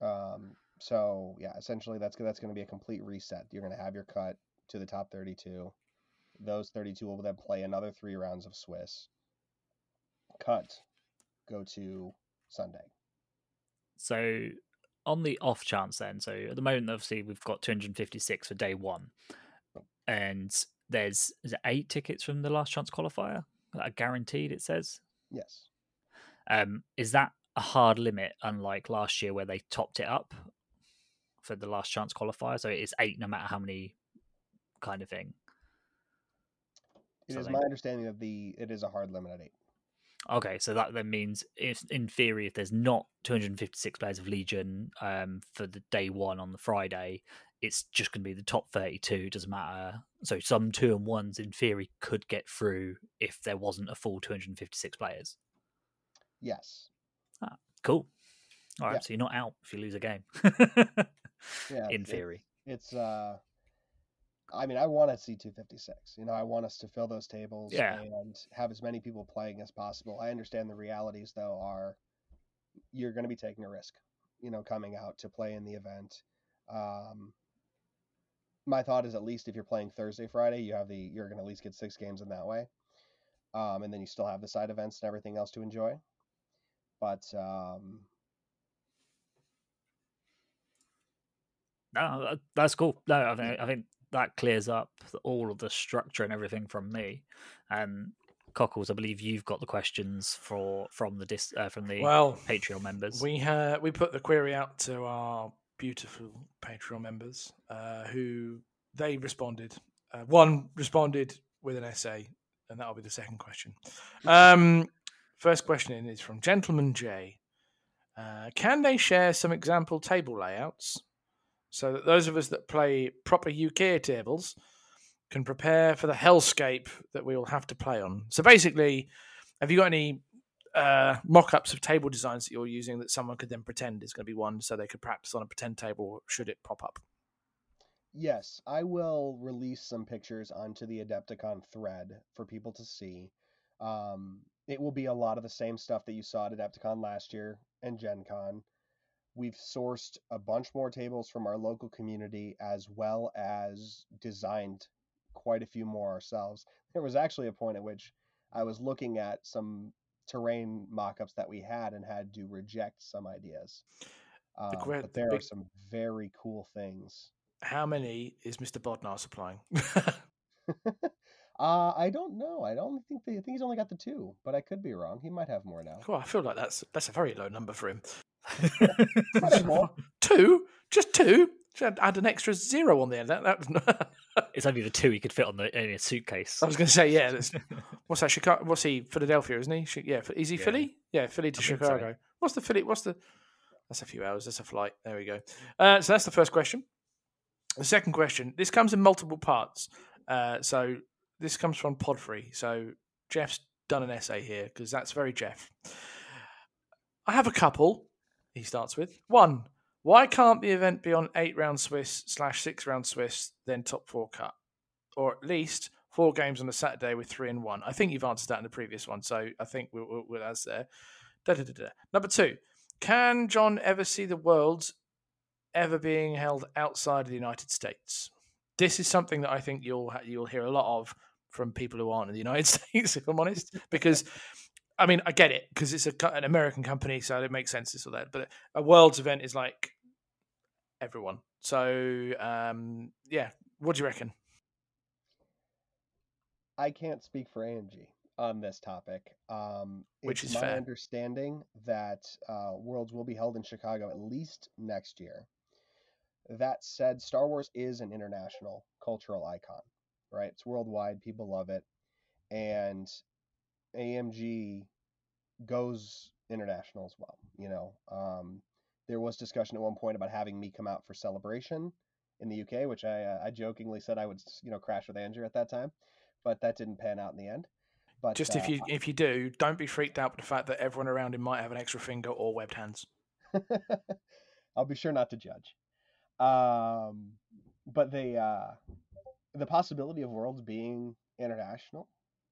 Um, so yeah, essentially that's that's going to be a complete reset. You're going to have your cut to the top 32. Those 32 will then play another three rounds of Swiss. Cut, go to Sunday. so on the off chance then, so at the moment, obviously we've got 256 for day one, and there's is it eight tickets from the last chance qualifier that are guaranteed. It says. Yes. Um, is that a hard limit, unlike last year where they topped it up for the last chance qualifier? So it's eight no matter how many kind of thing. It So is my understanding that the it is a hard limit at eight. Okay, so that then means, if in theory, if there's not 256 players of Legion um, for the day one on the Friday, it's just going to be the top 32. Doesn't matter. So some two and ones, in theory, could get through if there wasn't a full 256 players. Yes. Cool. All right, Yeah. so you're not out if you lose a game. Yeah, in theory. it's uh I mean, I want to see 256. You know, I want us to fill those tables Yeah. and have as many people playing as possible. I understand the realities though are you're going to be taking a risk, you know, coming out to play in the event. Um my thought is at least if you're playing Thursday, Friday, you have the you're going to at least get 6 games in that way. Um and then you still have the side events and everything else to enjoy. But um No, that's cool. No, I think I think that clears up all of the structure and everything from me. And Cockles, I believe you've got the questions for from the dis, uh, from the Well, Patreon members. We uh, we put the query out to our beautiful Patreon members, uh, who they responded. Uh, one responded with an essay, and that'll be the second question. Um, first question in is from Gentleman J. Uh, can they share some example table layouts so that those of us that play proper UK tables can prepare for the hellscape that we will have to play on? So basically, have you got any uh, mock-ups of table designs that you're using that someone could then pretend is going to be one, so they could practice on a pretend table should it pop up. Yes, I will release some pictures onto the Adepticon thread for people to see. Um, it will be a lot of the same stuff that you saw at Adepticon last year and Gen Con. We've sourced a bunch more tables from our local community as well as designed quite a few more ourselves. There was actually a point at which I was looking at some terrain mock-ups that we had and had to reject some ideas. Um, que- but the there are some very cool things How many is Mr. Bodnar supplying? Uh, I don't know. I don't think they, I think he's only got the two, but I could be wrong. He might have more now. well, I feel like that's that's a very low number for him. Might two, just two. Should add an extra zero on the end. That, that it's only the two he could fit on the in a suitcase. I was going to say, yeah. That's, what's that? Chicago? What's he? Philadelphia, isn't he? Yeah. Is he Yeah. Philly? Yeah, Philly to I think so. Chicago. What's the Philly? What's the? That's a few hours. That's a flight. There we go. Uh, so that's the first question. The second question. This comes in multiple parts. Uh, so this comes from Podfree. So Jeff's done an essay here because that's very Jeff. I have a couple. He starts with one. Why can't the event be on eight round Swiss slash six round Swiss, then top four cut, or at least four games on a Saturday with three and one? I think you've answered that in the previous one, so I think we'll, we'll, we'll that's there. Da, da, da. Number two, can John ever see the Worlds ever being held outside of the United States? This is something that I think you'll you'll hear a lot of from people who aren't in the United States, if I'm honest, because I mean I get it because it's a, an American company, so it makes sense this or that. But a Worlds event is like everyone. So um, yeah, what do you reckon? I can't speak for AMG on this topic. Um, Which it's is my fair. understanding that uh, Worlds will be held in Chicago at least next year. That said, Star Wars is an international cultural icon, right? It's worldwide. People love it. And AMG goes international as well. You know, um, there was discussion at one point about having me come out for celebration in the UK, which I, uh, I jokingly said I would, you know, crash with Andrew at that time, but that didn't pan out in the end. But Just uh, if you if you do, don't be freaked out by the fact that everyone around him might have an extra finger or webbed hands. I'll be sure not to judge. Um, but the uh, the possibility of worlds being international,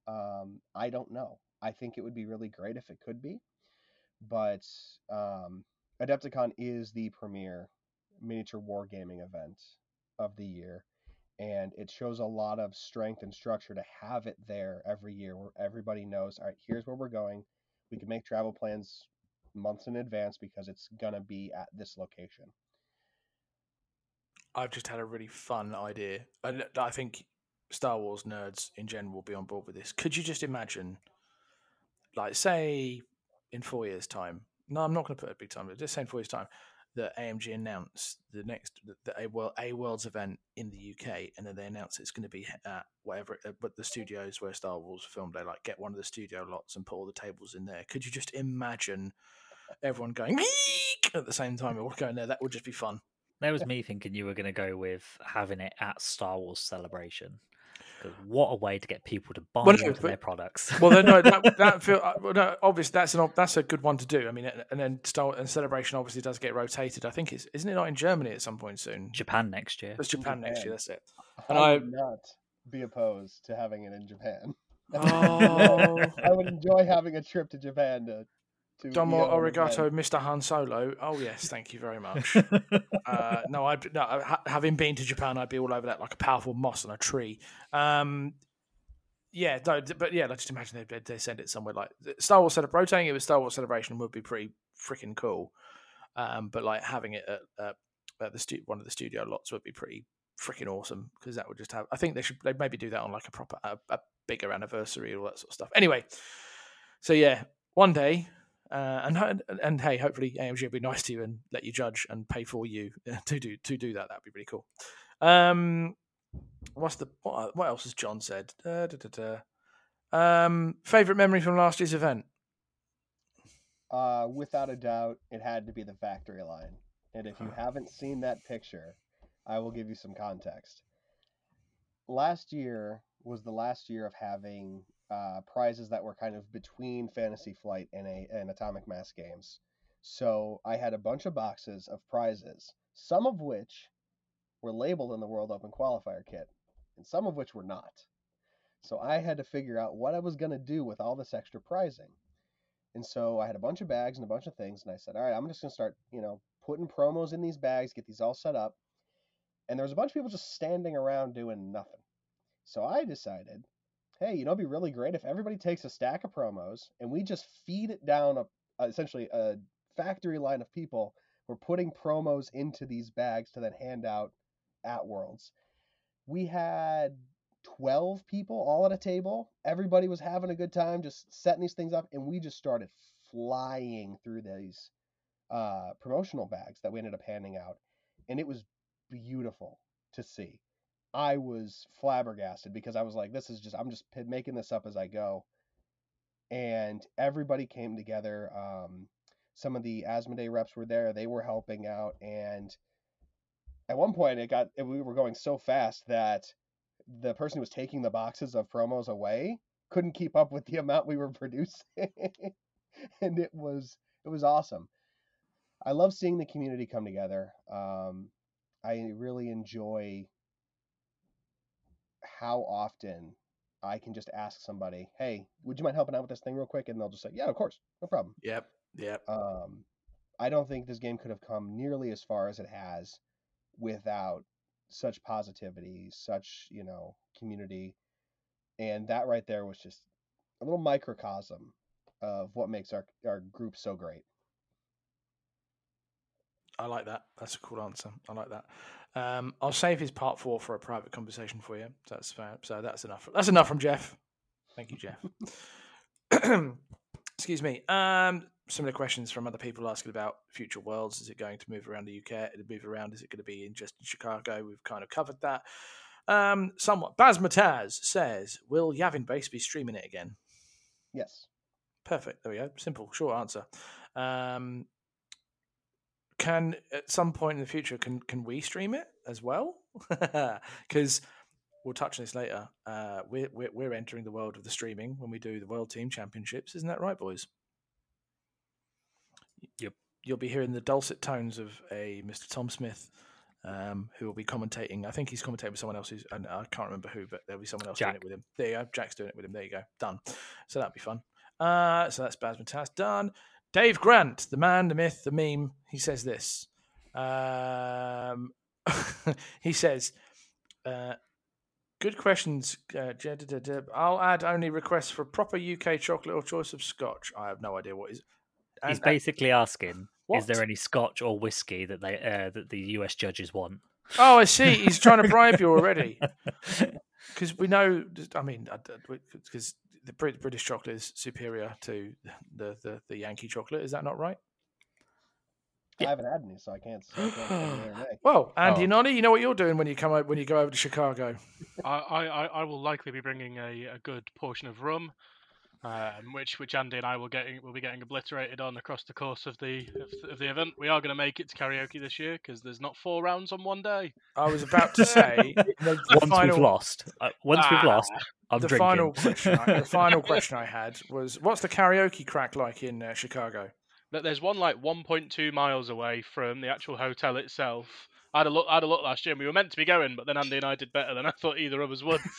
um, I don't know. I think it would be really great if it could be, but um, Adepticon is the premier miniature wargaming event of the year, and it shows a lot of strength and structure to have it there every year, where everybody knows, all right, here's where we're going. We can make travel plans months in advance because it's gonna be at this location. I've just had a really fun idea. and I think Star Wars nerds in general will be on board with this. Could you just imagine, like, say, in four years' time? No, I'm not going to put a big time, but just say in four years' time that AMG announced the next the, a world a world's event in the UK, and then they announce it's going to be at whatever, but the studios where Star Wars filmed, they like get one of the studio lots and put all the tables in there. Could you just imagine everyone going "Eek!" at the same time or going there? That would just be fun. There was me thinking you were going to go with having it at Star Wars Celebration Because what a way to get people to buy Well, no, into but- their products. Well, then, no, that, that feel uh, no, obviously that's an that's a good one to do. I mean, and then Star and Celebration obviously does get rotated. I think it's isn't it not in Germany at some point soon? Japan next year. It's Japan next year. That's it. And I I- would not be opposed to having it in Japan. Oh, I would enjoy having a trip to Japan to. Domo Arigato, Mr. Han Solo. Oh yes, thank you very much. uh, no, I no, ha- having been to Japan, I'd be all over that like a powerful moss on a tree. Um, yeah, no, but yeah, let's just imagine they they send it somewhere like Star Wars Celebration. Rotating it with Star Wars Celebration would be pretty freaking cool. Um, but like having it at, at, at the stu- one of the studio lots would be pretty freaking awesome because that would just have. I think they should they maybe do that on like a proper a, a bigger anniversary all that sort of stuff. Anyway, so yeah, one day. Uh, and and hey, hopefully AMG will be nice to you and let you judge and pay for you to do to do that. That'd be really cool. Um, what's the what, what else has John said? Da, da, da. Um, favorite memory from last year's event? Uh, without a doubt, it had to be the factory line. And if you haven't seen that picture, I will give you some context. Last year was the last year of having uh, prizes that were kind of between Fantasy Flight and a and Atomic Mass games. So I had a bunch of boxes of prizes, some of which were labeled in the World Open Qualifier kit, and some of which were not. So I had to figure out what I was going to do with all this extra prizing. And so I had a bunch of bags and a bunch of things, and I said, all right, I'm just going to start, you know, putting promos in these bags, get these all set up. And there was a bunch of people just standing around doing nothing. So I decided, hey, you know, it'd be really great if everybody takes a stack of promos and we just feed it down a, essentially a factory line of people. We're putting promos into these bags to then hand out at Worlds. We had 12 people all at a table. Everybody was having a good time, just setting these things up, and we just started flying through these uh, promotional bags that we ended up handing out. And it was beautiful to see. I was flabbergasted because I was like, this is just, I'm just making this up as I go. And everybody came together. Um, some of the Asmodee reps were there, they were helping out. And at one point, it got, we were going so fast that the person who was taking the boxes of promos away couldn't keep up with the amount we were producing and it was it was awesome i love seeing the community come together um, i really enjoy how often i can just ask somebody hey would you mind helping out with this thing real quick and they'll just say yeah of course no problem Yep, yep. um, I don't think this game could have come nearly as far as it has without such positivity, such you know community, and that right there was just a little microcosm of what makes our our group so great. I like that. That's a cool answer. I like that. Um, I'll save his part four for a private conversation for you. So that's fair. So that's enough. That's enough from Jeff. Thank you, Jeff. Excuse me. Um, similar questions from other people asking about future worlds. Is it going to move around the UK? Did it move around? Is it going to be in just in Chicago? We've kind of covered that. Um, somewhat. Baz Mataz says, "Will Yavin Base be streaming it again?" Yes, Perfect. There we go. Simple, short answer. Um, can at some point in the future can can we stream it as well? Because we'll touch on this later. Uh, we're, we're we're entering the world of the streaming when we do the World Team Championships. Isn't that right, boys? Yep. You'll be hearing the dulcet tones of a Mr. Tom Smith. Um, who will be commentating? I think he's commentating with someone else. Who's, and I can't remember who, but there'll be someone else doing it with him. There you go. Jack's doing it with him. There you go. Done. So that'd be fun. Uh, so that's Baz Mataz done. Dave Grant, the man, the myth, the meme. He says this. Um, he says, uh, "Good questions. Uh. I'll add only requests for proper UK chocolate or choice of Scotch. I have no idea what is. He's and- basically asking, What? is there any Scotch or whiskey that they uh, that the US judges want? Oh, I see. He's trying to bribe you already. Because we know, I mean, because the British chocolate is superior to the, the, the Yankee chocolate. Is that not right? I haven't had any, so I can't. So I can't say yea or nay. Well, Andy Oh. Nonny, you know what you're doing when you come out, when you go over to Chicago. I, I, I- I will likely be bringing a, a good portion of rum. Um, which which Andy and I will getting will be getting obliterated on across the course of the of, of the event. We are going to make it to karaoke this year because there's not four rounds on one day. I was about to say the, the Once final, we've lost, uh, once we've Ah. lost, I'm the drinking. final question. I, the final question I had was, "What's the karaoke crack like in uh, Chicago?" That there's one like 1.2 miles away from the actual hotel itself. I had a look. I had a look last year. and We were meant to be going, but then Andy and I did better than I thought either of us would.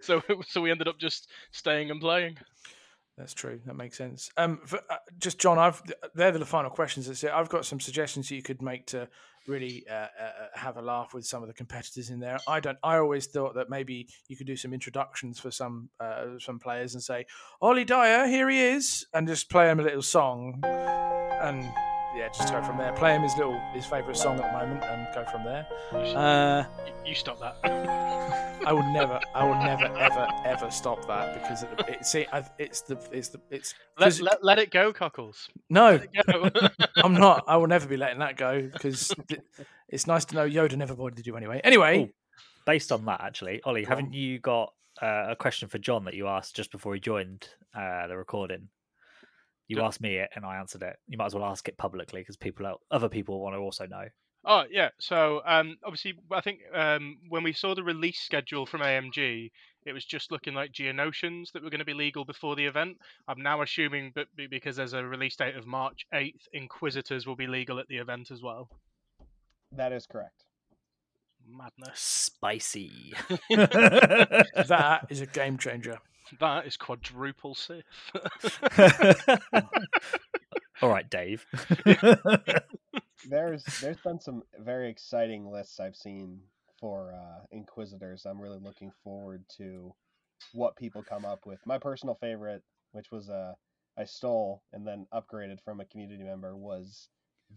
So, so, so we ended up just staying and playing. That's true. That makes sense. Um, for, uh, just John, I've they're the final questions. That's it. I've got some suggestions that you could make to really uh, uh, have a laugh with some of the competitors in there. I don't. I always thought that maybe you could do some introductions for some uh, some players and say, "Ollie Dyer, here he is," and just play him a little song, and yeah, just go from there. Play him his little his favourite song at the moment, and go from there. You, Uh, you stop that. I will never, I will never, ever, ever stop that because it, it, see, I, it's the, it's the, it's. let, 'cause- let, let it go, cockles. no, go. I'm not. I will never be letting that go because it's nice to know Yoda never bothered you anyway. Anyway, Ooh. Based on that, actually, Ollie, haven't you got uh, a question for John that you asked just before he joined uh, the recording? You Do- asked me it, and I answered it. You might as well ask it publicly because people, el- other people, want to also know. Oh yeah, so um, obviously I think um, when we saw the release schedule from AMG, it was just looking like Geonosians that were going to be legal before the event. I'm now assuming, but because there's a release date of March 8th, Inquisitors will be legal at the event as well. That is correct. Madness. Spicy. that is a game changer. That is quadruple Sith. All right, Dave. There's there's been some very exciting lists I've seen for uh, Inquisitors. I'm really looking forward to what people come up with. My personal favorite, which was uh, I stole and then upgraded from a community member, was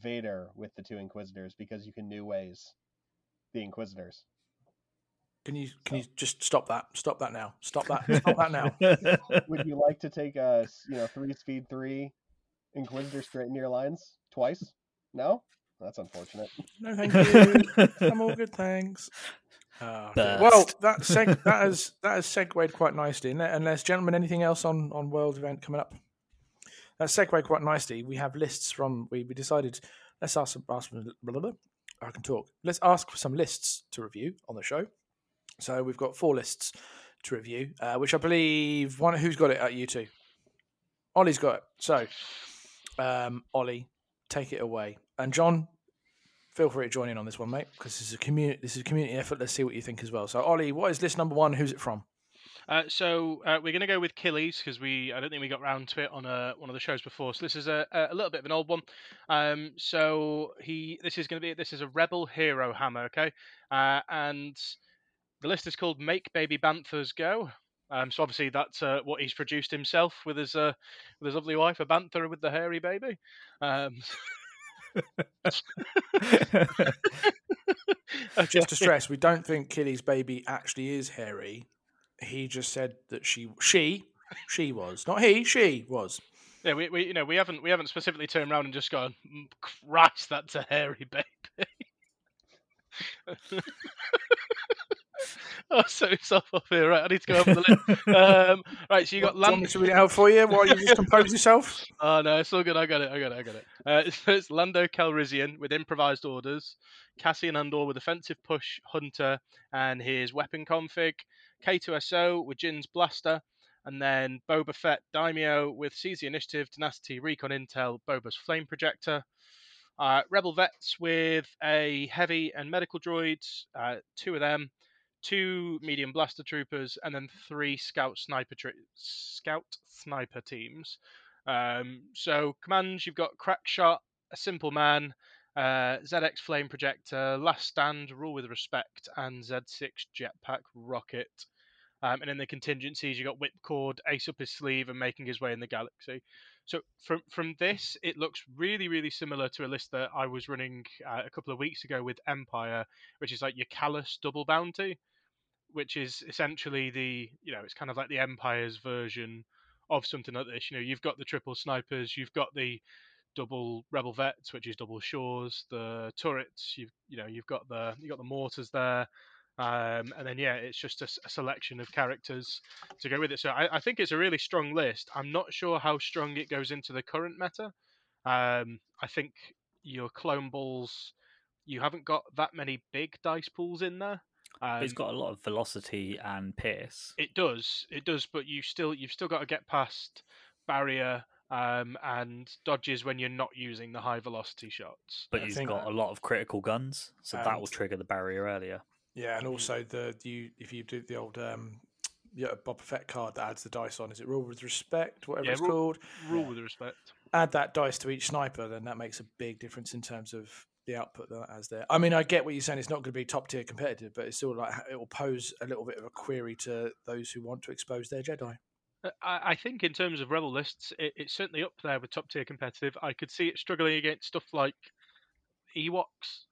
Vader with the two Inquisitors because you can new ways the Inquisitors. Can you can you just stop that? Stop that now. Stop that. Stop that now. Would you like to take a you know three speed three Inquisitor straight into your lines twice? No, that's unfortunate. No, thank you. I'm all good, thanks. Ah, Dear. well, that seg- that has that has segued quite nicely. Unless, gentlemen, anything else on on World Event coming up? That segued quite nicely. We have lists from. We, we decided let's ask some, ask blah, blah, blah. I can talk. Let's ask for some lists to review on the show. So we've got four lists to review, uh, which I believe one. Who's got it at you two? Ollie's got it. So, um, Ollie, take it away. And John, feel free to join in on this one, mate, because this is a community. This is a community effort. Let's see what you think as well. So, Ollie, what is list number one? Who's it from? Uh, so uh, we're going to go with Killies because we I don't think we got round to it on a, one of the shows before. So this is a, a little bit of an old one. Um, so he this is going to be this is a Rebel Hero Hammer, okay? Uh, and the list is called Make Baby Banthas Go. Um, so obviously that's uh, what he's produced himself with his uh, with his lovely wife, a bantha with the hairy baby. Um, Just to stress, we don't think Killy's baby actually is hairy. He just said that she she she was not he she was. Yeah, we, we you know we haven't we haven't specifically turned around and just gone, "Mm, Christ, that's a hairy baby. oh, set himself off here. Right, I need to go over the list. Um, right, so you got Do you want Land. to read it out for you while you just compose yourself? Oh no, it's all good. I got it. I got it. I got it. Uh, so it's Lando Calrissian with improvised orders, Cassian Andor with offensive push hunter and his weapon config, K2SO with Jyn's blaster, and then Boba Fett Daimyo with seize the initiative, tenacity, recon intel, Boba's flame projector. Uh, Rebel vets with a heavy and medical droids, uh, two of them, two medium blaster troopers, and then three scout sniper tri- scout sniper teams. Um, so commands, you've got crack shot, a simple man, uh, ZX flame projector, last stand, rule with respect, and Z6 jetpack rocket. Um, and in the contingencies, you've got whipcord, ace up his sleeve, and making his way in the galaxy. So from from this, it looks really really similar to a list that I was running uh, a couple of weeks ago with Empire, which is like your Kallus double bounty, which is essentially the you know it's kind of like the Empire's version of something like this. You know, you've got the triple snipers, you've got the double rebel vets, which is double shores, the turrets. You've you know you've got the you got the mortars there, Um, and then yeah, it's just a selection of characters to go with it. So I, I think it's a really strong list. I'm not sure how strong it goes into the current meta. Um, I think your clone balls, you haven't got that many big dice pools in there. Um, But it's got a lot of velocity and pierce. it does, it does, but you still you've still got to get past barrier um, and dodges when you're not using the high velocity shots. But I he's think got that- a lot of critical guns, so that will trigger the barrier earlier. Yeah, and also the you if you do the old um, yeah Boba Fett card that adds the dice on, is it rule with respect, whatever Yeah, it's rule- called? Rule Yeah. with respect. Add that dice to each sniper, then that makes a big difference in terms of the output that has there. I mean, I get what you're saying; it's not going to be top tier competitive, but it's still like it will pose a little bit of a query to those who want to expose their Jedi. Uh, I, I think in terms of rebel lists, it, it's certainly up there with top tier competitive. I could see it struggling against stuff like Ewoks.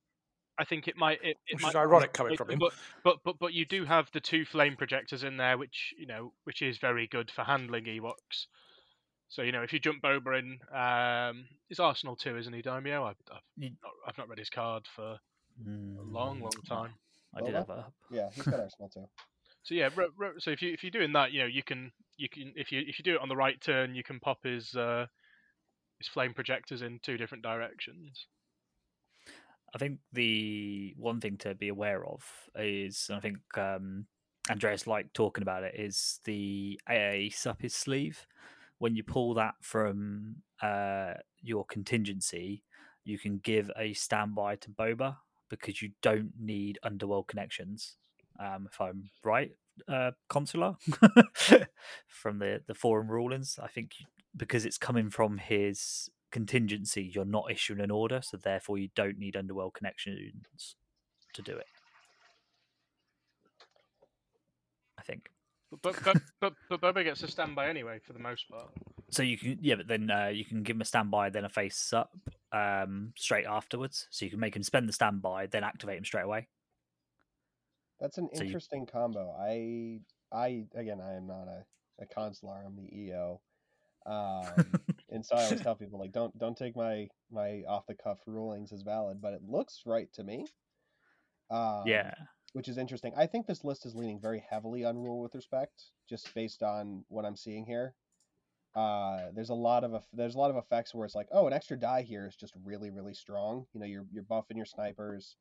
I think it might. It, it Which might is ironic coming it- from him. But, but but but you do have the two flame projectors in there, which you know, which is very good for handling Ewoks. So you know, if you jump Boba in, um, it's Arsenal too, isn't he, Daimyo? I've, I've, You- not, I've not read his card for a Mm, long, long time. I did Boba? have it. Yeah, he's got Arsenal too. So yeah, ro- ro- so if you if you're doing that, you know, you can you can if you if you do it on the right turn, you can pop his uh, his flame projectors in two different directions. I think the one thing to be aware of is, and I think um, Andreas liked talking about it, is the ace up his sleeve. When you pull that from uh, your contingency, you can give a standby to Boba because you don't need underworld connections. Um, if I'm right, uh, Consular, from the the forum rulings, I think because it's coming from his contingency, you're not issuing an order, so therefore you don't need underworld connections to do it. I think. But but but but, but Boba gets a standby anyway for the most part. So you can, yeah, but then uh, you can give him a standby, then a face up um, straight afterwards. So you can make him spend the standby, then activate him straight away. That's an So you- interesting combo. I I again I am not a, a consular, I'm the EO. Um, and so I always tell people like don't don't take my my off the cuff rulings as valid, but it looks right to me. Um, yeah, which is interesting. I think this list is leaning very heavily on rule with respect, just based on what I'm seeing here. Uh, there's a lot of there's a lot of effects where it's like, oh, an extra die here is just really really strong. You know, you're you're buffing your snipers,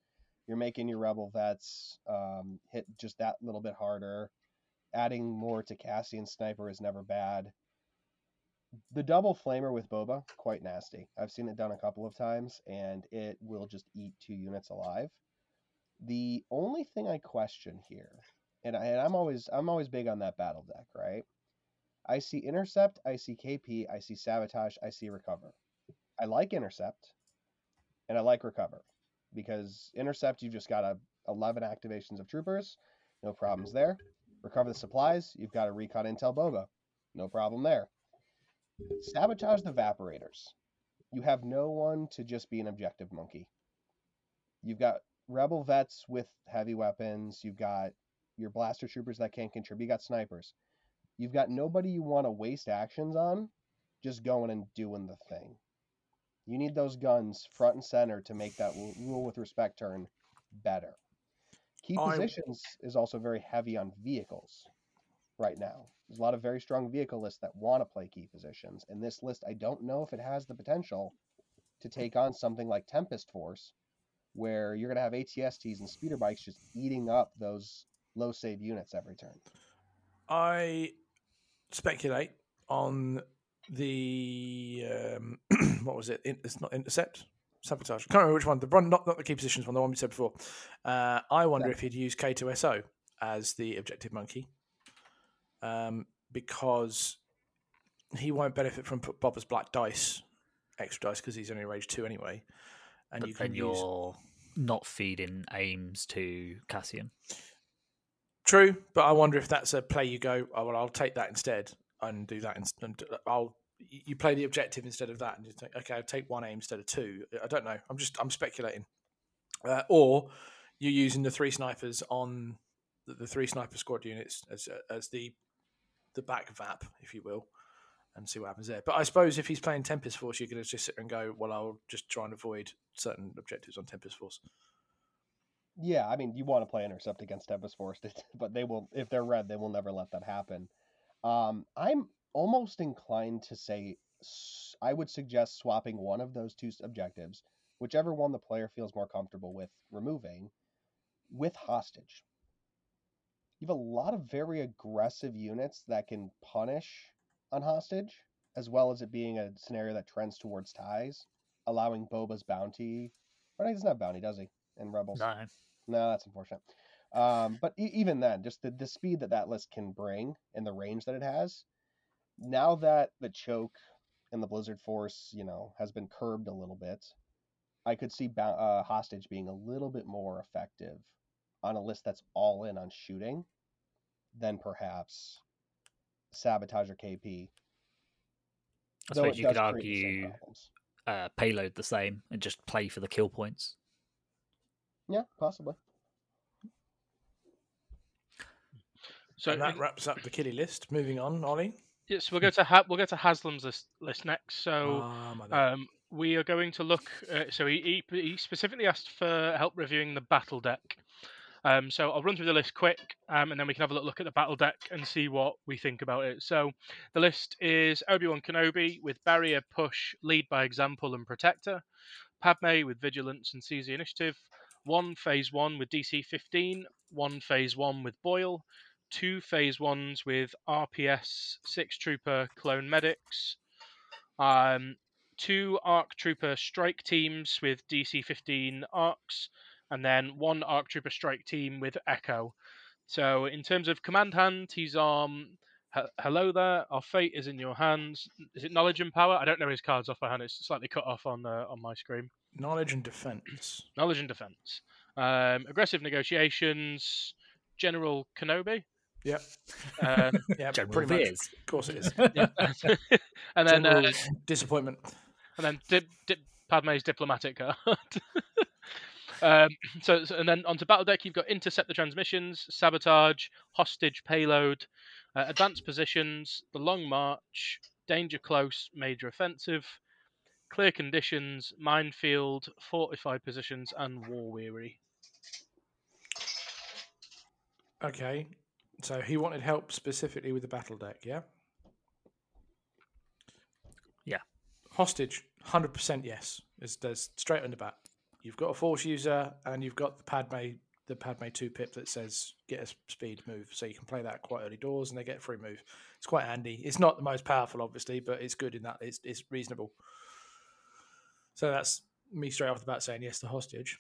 you're making your rebel vets um, hit just that little bit harder. Adding more to Cassian sniper is never bad. The double flamer with Boba, quite nasty. I've seen it done a couple of times, and it will just eat two units alive. The only thing I question here, and, I, and I'm always I'm always big on that battle deck, right? I see intercept, I see KP, I see sabotage, I see recover. I like intercept, and I like recover because intercept you've just got a 11 activations of troopers, no problems there. Recover the supplies, you've got a recon intel boba, no problem there. Sabotage the evaporators. You have no one to just be an objective monkey. You've got rebel vets with heavy weapons. You've got your blaster troopers that can't contribute. You got snipers. You've got nobody you want to waste actions on, just going and doing the thing. You need those guns front and center to make that rule with respect turn better. Key oh, I- positions is also very heavy on vehicles right now. There's a lot of very strong vehicle lists that want to play key positions, and this list I don't know if it has the potential to take on something like Tempest Force, where you're going to have ATSTs and speeder bikes just eating up those low save units every turn. I speculate on the um, what was it? It's not intercept, sabotage. I can't remember which one. The one, not not the key positions one. The one we said before. Uh, I wonder Yeah. if he'd use K2SO as the objective monkey, um, because he won't benefit from Boba's black dice, extra dice, because he's only range two anyway. And but you then you're not feeding aims to Cassian. True, but I wonder if that's a play you go. Oh well, I'll take that instead and do that. Inst- and I'll you play the objective instead of that, and you think, okay, I'll take one aim instead of two. I don't know. I'm just I'm speculating. Uh, or you're using the three snipers on the, the three sniper squad units as as the the back vap, if you will, and see what happens there. But I suppose if he's playing Tempest Force, you're going to just sit and go, well, I'll just try and avoid certain objectives on Tempest Force. Yeah, I mean, you want to play intercept against Tempest Force, but they will if they're red, they will never let that happen. Um, I'm almost inclined to say I would suggest swapping one of those two objectives, whichever one the player feels more comfortable with removing, with hostage. You have a lot of very aggressive units that can punish on hostage, as well as it being a scenario that trends towards ties, allowing Boba's bounty. Or he doesn't have bounty, does he? In Rebels? No. No, that's unfortunate. Um, but e- even then, just the, the speed that that list can bring and the range that it has, now that the choke and the Blizzard Force, you know, has been curbed a little bit, I could see uh, Hostage being a little bit more effective on a list that's all in on shooting than perhaps Sabotage or KP. I suppose you could argue uh, payload the same and just play for the kill points. Yeah, possibly. So and that wraps up the killy list. Moving on, Ollie. Yes, we'll go to ha- we'll go to Haslam's list, list next. So ah, um, we are going to look. Uh, so he, he, he specifically asked for help reviewing the battle deck. Um, so I'll run through the list quick, um, and then we can have a little look at the battle deck and see what we think about it. So the list is Obi Wan Kenobi with Barrier, Push, Lead by Example, and Protector. Padme with Vigilance and Seize the Initiative. One Phase One with DC 15. One Phase One with Boil two phase ones with RPS six trooper clone medics, um, two ARC trooper strike teams with DC 15 ARCs, and then one ARC trooper strike team with Echo. So in terms of command hand, he's um hello there. Our fate is in your hands. Is it knowledge and power? I don't know his cards off by hand. It's slightly cut off on uh, on my screen. Knowledge and defense. Knowledge and defense. Um, aggressive negotiations. General Kenobi. Yep. Um, yeah, General pretty much. Of course it is. and then uh, disappointment. And then dip, dip, Padme's diplomatic card. Um, so, so, and then onto battle deck, you've got intercept the transmissions, sabotage, hostage payload, uh, advanced positions, the long march, danger close, major offensive, clear conditions, minefield, fortified positions, and war weary. Okay, so he wanted help specifically with the battle deck, yeah? Yeah. Hostage, 100% yes. Is there's straight on the bat. You've got a force user and you've got the Padme the Padme 2 pip that says get a speed move. So you can play that quite early doors and they get free move. It's quite handy. It's not the most powerful, obviously, but it's good in that it's, it's reasonable. So that's me straight off the bat saying yes to hostage.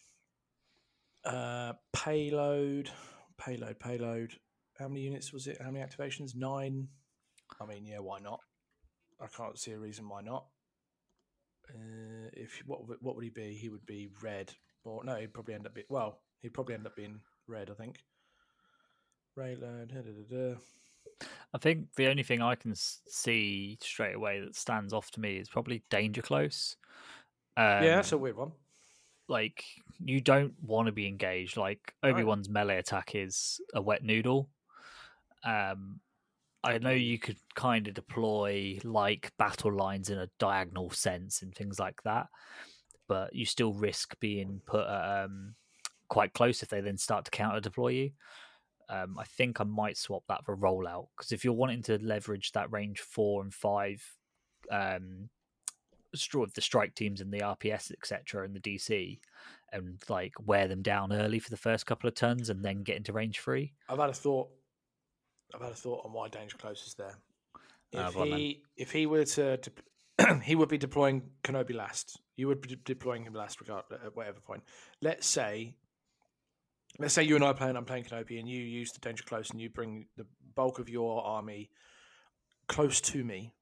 Uh, payload, payload, payload how many units was it? How many activations? Nine. I mean, yeah, why not? I can't see a reason why not. Uh, if what what would he be? He would be red, or no, he'd probably end up being well. He'd probably end up being red, I think. Raylan. I think the only thing I can see straight away that stands off to me is probably danger close. Um, yeah, that's a weird one. Like you don't want to be engaged. Like Obi Wan's right. melee attack is a wet noodle, um, I know you could kind of deploy like battle lines in a diagonal sense and things like that, but you still risk being put um, quite close if they then start to counter deploy you. Um, I think I might swap that for rollout because if you're wanting to leverage that range four and five, um, with the strike teams and the RPS etc. and the DC, and like wear them down early for the first couple of turns and then get into range three. I've had a thought I've had a thought on why Danger Close is there. Ah, if uh, he if he were to, to he would be deploying Kenobi last. You would be deploying him last, regard at whatever point. Let's say, let's say you and I are playing. I'm playing Kenobi, and you use the Danger Close, and you bring the bulk of your army close to me.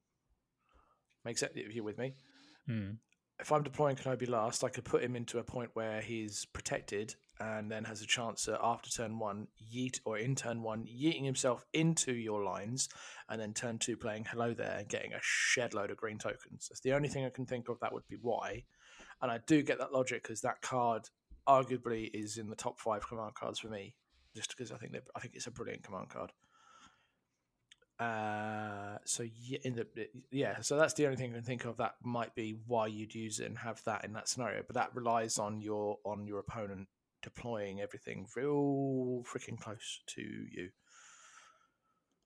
Makes sense if you're with me. Hmm. If I'm deploying Kenobi last, I could put him into a point where he's protected and then has a chance at after turn one, yeet or in turn one, yeeting himself into your lines, and then turn two playing hello there and getting a shed load of green tokens. That's the only thing I can think of that would be why. And I do get that logic because that card arguably is in the top five command cards for me, just because I think I think it's a brilliant command card. Uh, so yeah, in the yeah, so that's the only thing I can think of that might be why you'd use it and have that in that scenario. But that relies on your on your opponent deploying everything real freaking close to you.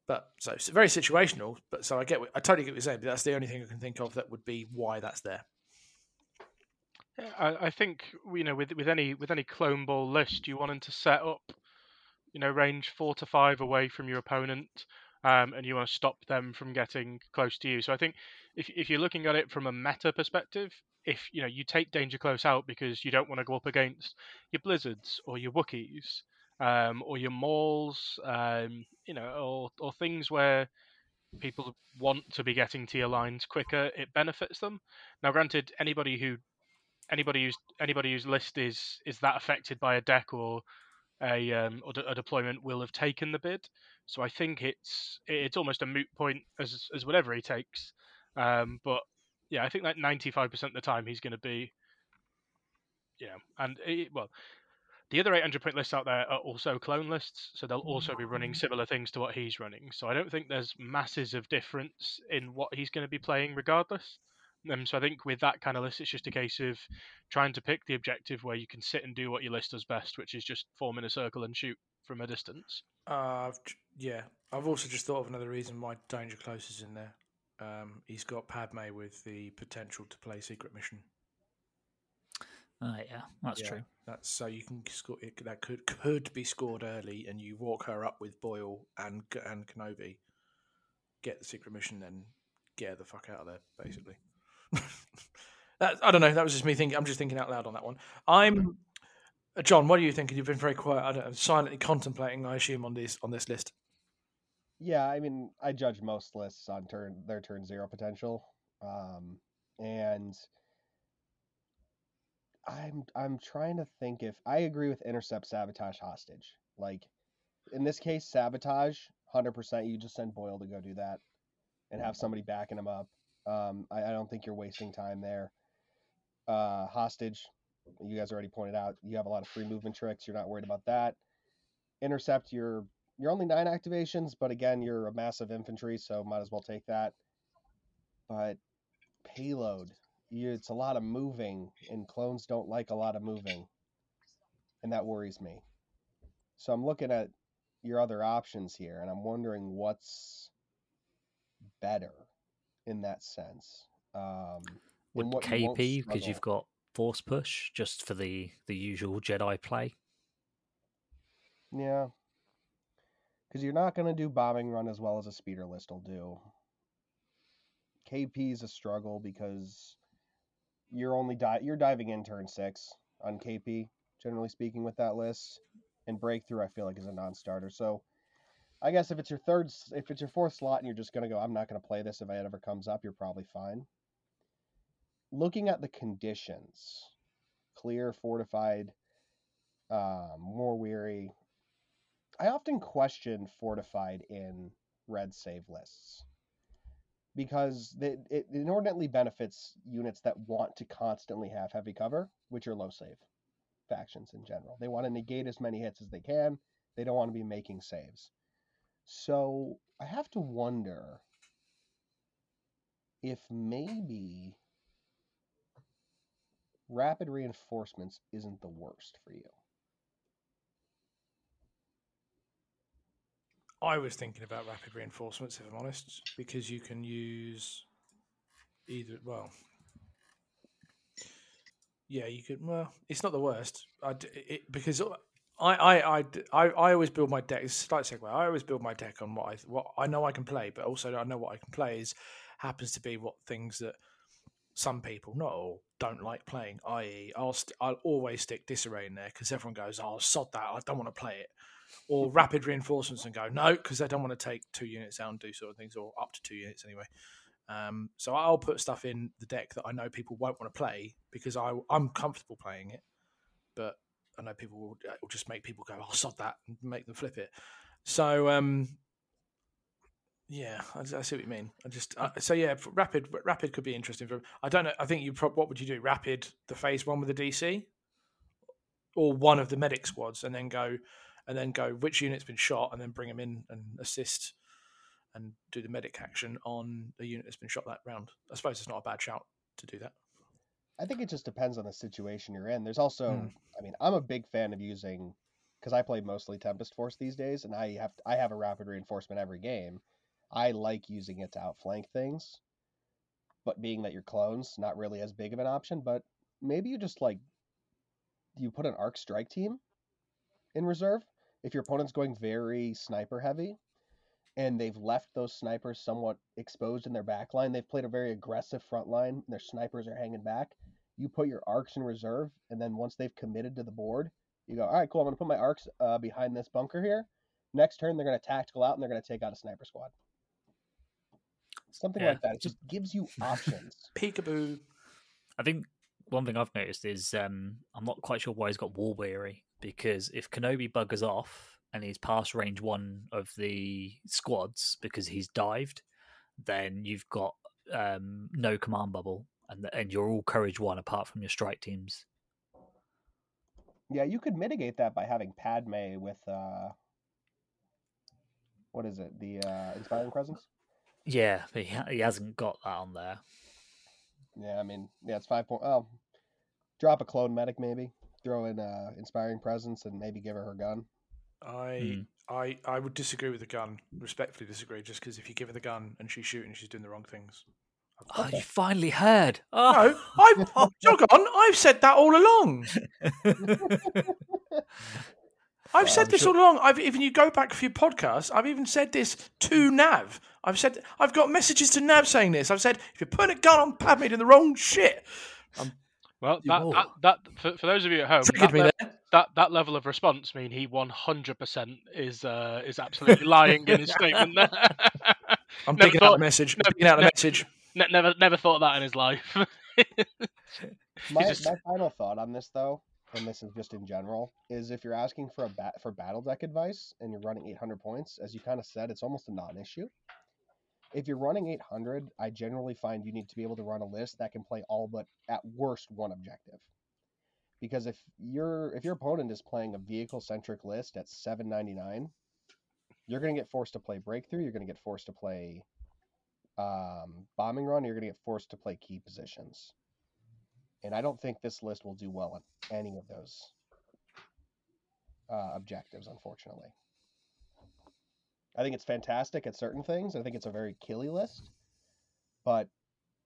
But so it's very situational. But so I get, I totally get what you're saying. But that's the only thing I can think of that would be why that's there. I, I think you know with with any with any clone ball list, you want them to set up, you know, range four to five away from your opponent, um, and you want to stop them from getting close to you. So I think if if you're looking at it from a meta perspective, if you know you take danger close out because you don't want to go up against your blizzards or your Wookiees um, or your mauls, um, you know, or or things where people want to be getting to your lines quicker, it benefits them. Now, granted, anybody who anybody who's anybody whose list is is that affected by a deck or a um, or a deployment will have taken the bid. So I think it's it's almost a moot point as as whatever he takes. Um, but yeah, I think that ninety five percent of the time he's going to be, yeah, and it, well, the other 800 point lists out there are also clone lists, so they'll also be running similar things to what he's running. So I don't think there's masses of difference in what he's going to be playing regardless. Um, so I think with that kind of list, it's just a case of trying to pick the objective where you can sit and do what your list does best, which is just form in a circle and shoot from a distance. Uh, yeah, I've also just thought of another reason why Danger Close is in there. Um, he's got Padme with the potential to play Secret Mission. Uh, yeah, that's Yeah, true. That's so you can score it, that could could be scored early, and you walk her up with Boil and K- and Kenobi, get the secret mission, then get the fuck out of there, basically. that, I don't know. That was just me thinking. I'm just thinking out loud on that one. I'm uh, John. What are you thinking? You've been very quiet. I don't know, silently contemplating. I assume on this on this list. Yeah, I mean, I judge most lists on turn their turn zero potential, um, and I'm I'm trying to think if I agree with intercept, sabotage, hostage. Like in this case, sabotage, hundred percent. You just send Boil to go do that, and have somebody backing him up. Um, I, I don't think you're wasting time there. Uh, hostage, you guys already pointed out. You have a lot of free movement tricks. You're not worried about that. Intercept, you're you're only nine activations, but again, you're a massive infantry, so might as well take that. But payload, you, it's a lot of moving, and clones don't like a lot of moving, and that worries me. So I'm looking at your other options here, and I'm wondering what's better in that sense. Um, Would what KP because struggle. you've got force push just for the the usual Jedi play? Yeah. Because you're not going to do bombing run as well as a speeder list will do. KP is a struggle because you're only di- you're diving in turn six on KP, generally speaking, with that list. And breakthrough, I feel like, is a non-starter. So, I guess if it's your third, if it's your fourth slot, and you're just going to go, I'm not going to play this if it ever comes up, you're probably fine. Looking at the conditions, clear, fortified, um, war weary, I often question fortified in red save lists because it inordinately benefits units that want to constantly have heavy cover, which are low save factions in general. They want to negate as many hits as they can. They don't want to be making saves. So I have to wonder if maybe rapid reinforcements isn't the worst for you. I was thinking about rapid reinforcements, if I'm honest, because you can use either. Well, yeah, you could. Well, it's not the worst. I it, because I, I, I, I, I always build my deck. It's a slight segue. I always build my deck on what I what I know I can play, but also I know what I can play is happens to be what things that some people, not all, don't like playing. I.e., I'll st- I'll always stick disarray in there because everyone goes, "Oh, sod that! I don't want to play it." Or rapid reinforcements and go no because they don't want to take two units out and do sort of things, or up to two units anyway. Um, so I'll put stuff in the deck that I know people won't want to play because I I'm comfortable playing it, but I know people will, will just make people go, "Oh, sod that!" and make them flip it. So um, yeah, I, I see what you mean. I just uh, so yeah, rapid rapid could be interesting for. I don't know. I think you. Pro- what would you do? Rapid the phase one with the DC, or one of the medic squads, and then go, and then go which unit's been shot, and then bring them in and assist, and do the medic action on the unit that's been shot that round. I suppose it's not a bad shout to do that. I think it just depends on the situation you're in. There's also, Mm. I mean, I'm a big fan of using because I play mostly Tempest Force these days, and I have I have a rapid reinforcement every game. I like using it to outflank things, but being that you're clones, not really as big of an option. But maybe you just like you put an arc strike team in reserve if your opponent's going very sniper heavy and they've left those snipers somewhat exposed in their back line. They've played a very aggressive front line. And their snipers are hanging back. You put your arcs in reserve, and then once they've committed to the board, you go, all right, cool. I'm going to put my arcs uh, behind this bunker here. Next turn, they're going to tactical out and they're going to take out a sniper squad. Something Yeah. like that. It just gives you options. Peekaboo. I think one thing I've noticed is um, I'm not quite sure why he's got war weary because if Kenobi buggers off and he's past range one of the squads because he's dived, then you've got um, no command bubble and and you're all courage one apart from your strike teams. yeah, you could mitigate that by having Padme with uh, what is it? The uh, inspiring presence. Yeah, but he, he hasn't got that on there. Yeah, I mean, yeah, it's five point. Oh, drop a clone medic maybe. Throw in uh, inspiring presence and maybe give her her gun. I Hmm. I I would disagree with the gun. Respectfully disagree, just because if you give her the gun and she's shooting, she's doing the wrong things. Oh, Okay. you finally heard. Oh. No, ah. I've oh, jog on. I've said that all along. I've Well, said I'm this sure- all along. I've even you go back a few podcasts. I've even said this to Nav. I've said I've got messages to Nav saying this. I've said if you're putting a gun on Padme, you're doing the wrong shit. Um, well, that, that, that for, for those of you at home, Triggered that, me le- there. That that level of response mean he 100% is uh, is absolutely lying in his statement there. I'm Never digging out thought- the message. no, digging out the no. message. Ne- never never thought that in his life. My, just- my final thought on this, though, and this is just in general, is if you're asking for a bat for battle deck advice and you're running 800 points, as you kind of said, it's almost a non-issue. If you're running 800, I generally find you need to be able to run a list that can play all but at worst one objective. Because if your if your opponent is playing a vehicle centric list at 799, you're going to get forced to play breakthrough. You're going to get forced to play um, bombing run. You're going to get forced to play key positions and I don't think this list will do well on any of those uh, objectives, unfortunately. I think it's fantastic at certain things. I think it's a very killy list, but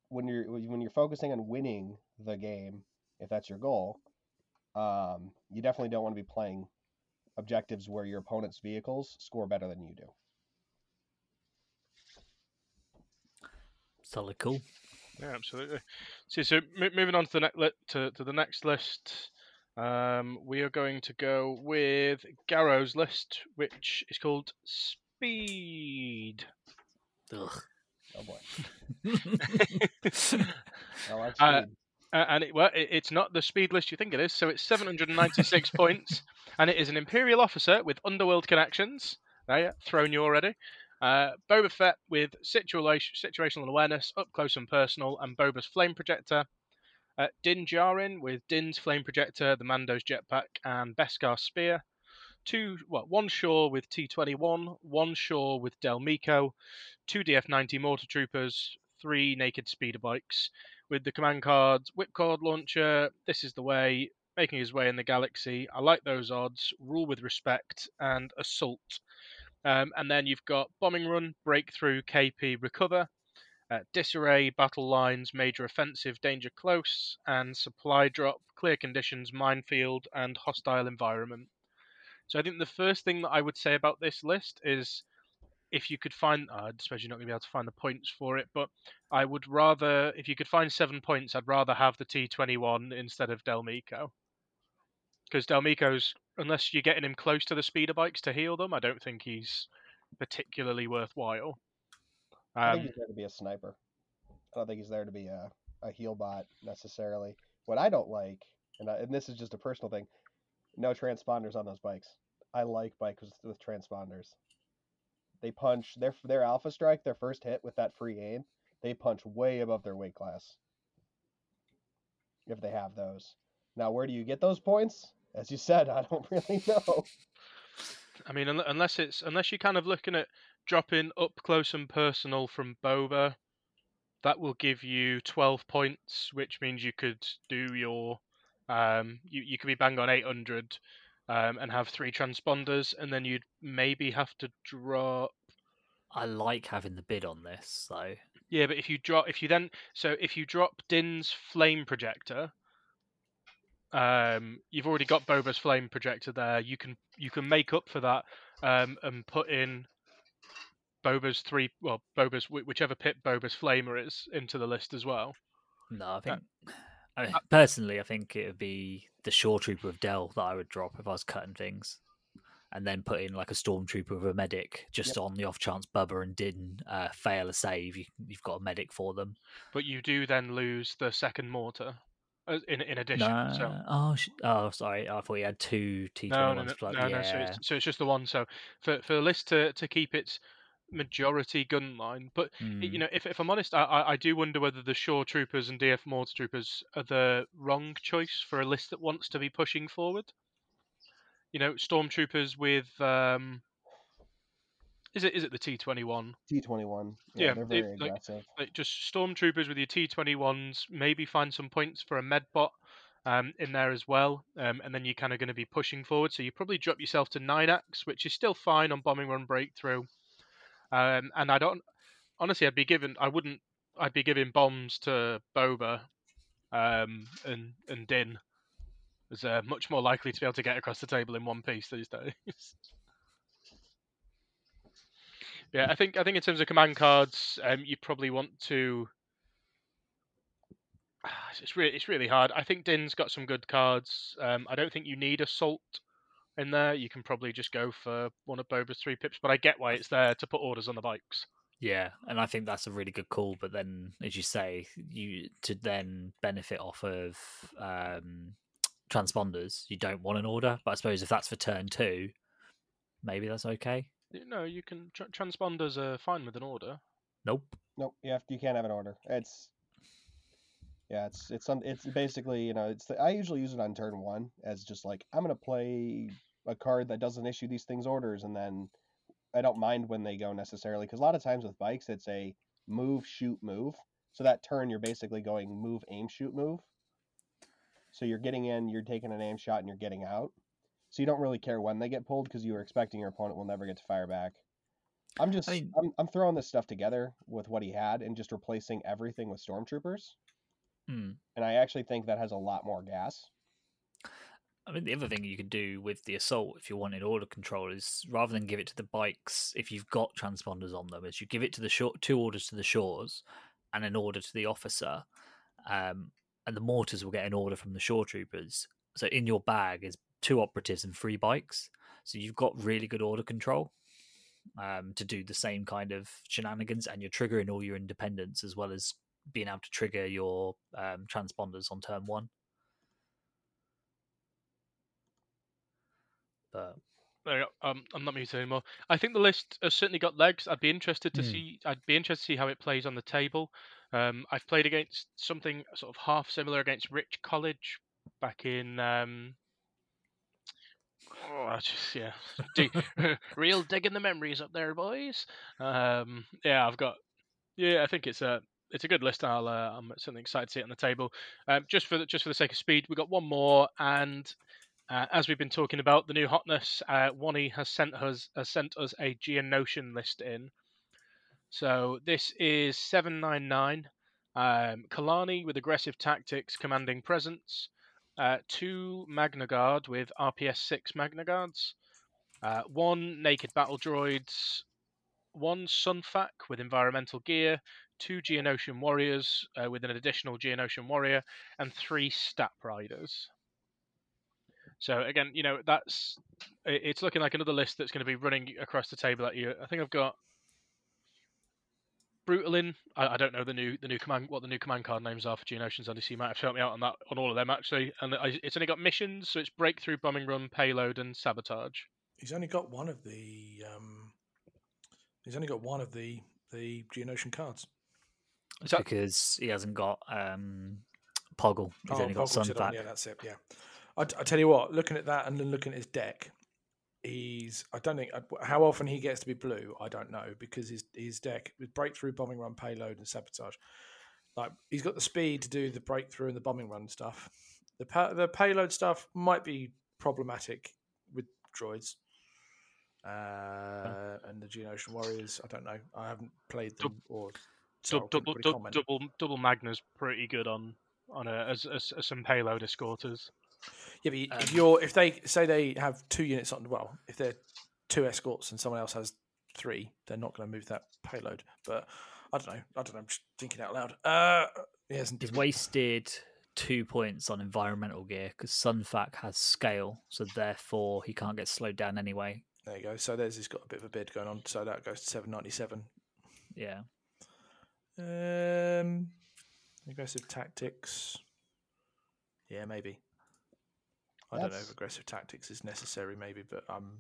when you're when you're focusing on winning the game, if that's your goal, um, you definitely don't want to be playing objectives where your opponent's vehicles score better than you do. Solid cool. Yeah, absolutely. See, so m- moving on to the next li- to, to the next list, um, we are going to go with Garrow's list, which is called Speed. Ugh. Oh boy, I like Uh, speed. Uh, and it, well, it, it's not the speed list you think it is. So it's 796 points, and it is an Imperial officer with underworld connections. There, yeah, thrown you already. Uh, Boba Fett with situation, situational awareness, up close and personal, and Boba's flame projector. Uh, Din Djarin with Din's flame projector, the Mando's jetpack, and Beskar spear. Two, well, one Shaw with T21, one Shaw with Del Meeko, two DF90 mortar troopers, three naked speeder bikes with the command cards, whipcord launcher, this is the way, making his way in the galaxy. I like those odds, rule with respect, and assault. Um, and then you've got bombing run, breakthrough, KP, recover, uh, disarray, battle lines, major offensive, danger close, and supply drop, clear conditions, minefield, and hostile environment. So I think the first thing that I would say about this list is if you could find, I suppose you're not going to be able to find the points for it, but I would rather, if you could find seven points, I'd rather have the T21 instead of Del Meeko. Because Del Meeko's, unless you're getting him close to the speeder bikes to heal them, I don't think he's particularly worthwhile. I think Um, he's there to be a sniper. I don't think he's there to be a, a heal bot necessarily. What I don't like, and, I, and this is just a personal thing, no transponders on those bikes. I like bikes with, with transponders. They punch their their alpha strike, their first hit with that free aim. They punch way above their weight class. If they have those. Now, where do you get those points? As you said, I don't really know. I mean, unless it's unless you're kind of looking at dropping up close and personal from Boba, that will give you 12 points, which means you could do your um, you you could be bang on 800 um, and have three transponders, and then you'd maybe have to drop. I like having the bid on this, though. Yeah, but if you drop, if you then, so if you drop Din's flame projector, um, you've already got Boba's flame projector there. You can you can make up for that um, and put in Boba's three, well, Boba's whichever pit Boba's flamer is into the list as well. No, I think I mean, personally, I think it would be the Shore Trooper of Dell that I would drop if I was cutting things, and then put in like a Stormtrooper with a medic just on the off chance Boba and Din uh, fail a save. You, you've got a medic for them. But you do then lose the second mortar uh, in in addition. No, So oh, sh- oh, sorry, I thought you had two T no, twenty no, ones. no, plug. no, yeah, no. So it's, so it's just the one. So for for the list to to keep its majority gun line, but y- you Mm. know, if if I'm honest, I I, do wonder whether the Shore Troopers and DF Mortar Troopers are the wrong choice for a list that wants to be pushing forward. You know, Stormtroopers with um, is it is it the T twenty one? T21. Yeah, they're it- very like- aggressive. like just stormtroopers with your T21s, maybe find some points for a medbot um, in there as well, um, and then you're kind of going to be pushing forward. So you probably drop yourself to nine axe, which is still fine on bombing run breakthrough. Um, and I don't honestly, I'd be given, I wouldn't, I'd be giving bombs to Boba um, and and Din. Is uh, much more likely to be able to get across the table in one piece these days. Yeah, I think I think in terms of command cards, um, you probably want to. It's really it's really hard. I think Din's got some good cards. Um, I don't think you need assault in there. You can probably just go for one of Boba's three pips, but I get why it's there to put orders on the bikes. Yeah, and I think that's a really good call. But then, as you say, you to then benefit off of um, transponders, you don't want an order. But I suppose if that's for turn two, maybe that's okay. No, you can tra- transponders are fine with an order. Nope. Nope, you have you can't have an order. It's yeah, it's it's some it's basically you know it's the, I usually use it on turn one as just like I'm gonna play a card that doesn't issue these things orders, and then I don't mind when they go necessarily because a lot of times with bikes it's a move shoot move. So that turn you're basically going move aim shoot move. So you're getting in, you're taking an aim shot, and you're getting out. So you don't really care when they get pulled because you are expecting your opponent will never get to fire back. I'm just mean- I'm, I'm throwing this stuff together with what he had and just replacing everything with stormtroopers. Hmm. And I actually think that has a lot more gas. I mean, the other thing you could do with the assault, if you wanted order control, is rather than give it to the bikes, if you've got transponders on them, is you give it to the short two orders to the shores and an order to the officer, um, and the mortars will get an order from the shore troopers. So in your bag is two operatives and three bikes. So you've got really good order control um, to do the same kind of shenanigans, and you're triggering all your independents as well as being able to trigger your um, transponders on turn one. But There you go. Um, I'm not muted anymore. I think the list has certainly got legs. I'd be interested to Hmm. see. I'd be interested to see how it plays on the table. Um, I've played against something sort of half similar against Rich College back in. Um, oh, I just yeah, real digging the memories up there, boys. Um, yeah, I've got. Yeah, I think it's a it's a good list. I'll uh, I'm certainly excited to see it on the table. Um, just for the, just for the sake of speed, we've got one more and. Uh, as we've been talking about the new hotness, uh, Wani has sent us has sent us a Geonosian list in. So this is seven nine nine, um, Kalani with aggressive tactics, commanding presence, uh, two Magna Guard with RPS six Magna Guards, uh, one naked battle droids, one Sun Fac with environmental gear, two Geonosian warriors uh, with an additional Geonosian warrior, and three Stap riders. So again, you know, that's it's looking like another list that's going to be running across the table at you. I think I've got Brutalin. I, I don't know the new the new command what the new command card names are for Geonosians. Odyssey you might have to help me out on that on all of them actually. And I, it's only got missions, so it's breakthrough, bombing run, payload, and sabotage. He's only got one of the. Um, he's only got one of the the Geonosian cards. it's that- because he hasn't got um, Poggle. He's Oh, only got Boggle said on- Sun Fac. Yeah, that's it. Yeah, I, I tell you what. Looking at that and then looking at his deck, he's I don't think how often he gets to be blue. I don't know because his his deck with breakthrough, bombing run, payload, and sabotage. Like he's got the speed to do the breakthrough and the bombing run stuff. The pa- the payload stuff might be problematic with droids. Uh, and the Geonosian Warriors, I don't know. I haven't played them or so double, double, double Magna's pretty good on on a, as, as, as some payload escorters. Yeah, but if Um, you're if they say they have two units on well, if they're two escorts and someone else has three, they're not going to move that payload. But I don't know. I don't know. I'm just thinking out loud. Uh, he hasn't. He's wasted two points on environmental gear because Sun Fac has scale, so therefore he can't get slowed down anyway. There you go. So there's he's got a bit of a bid going on. So that goes to seven ninety seven. Yeah. Um, aggressive tactics. Yeah, maybe. I don't know if aggressive tactics is necessary, maybe, but um,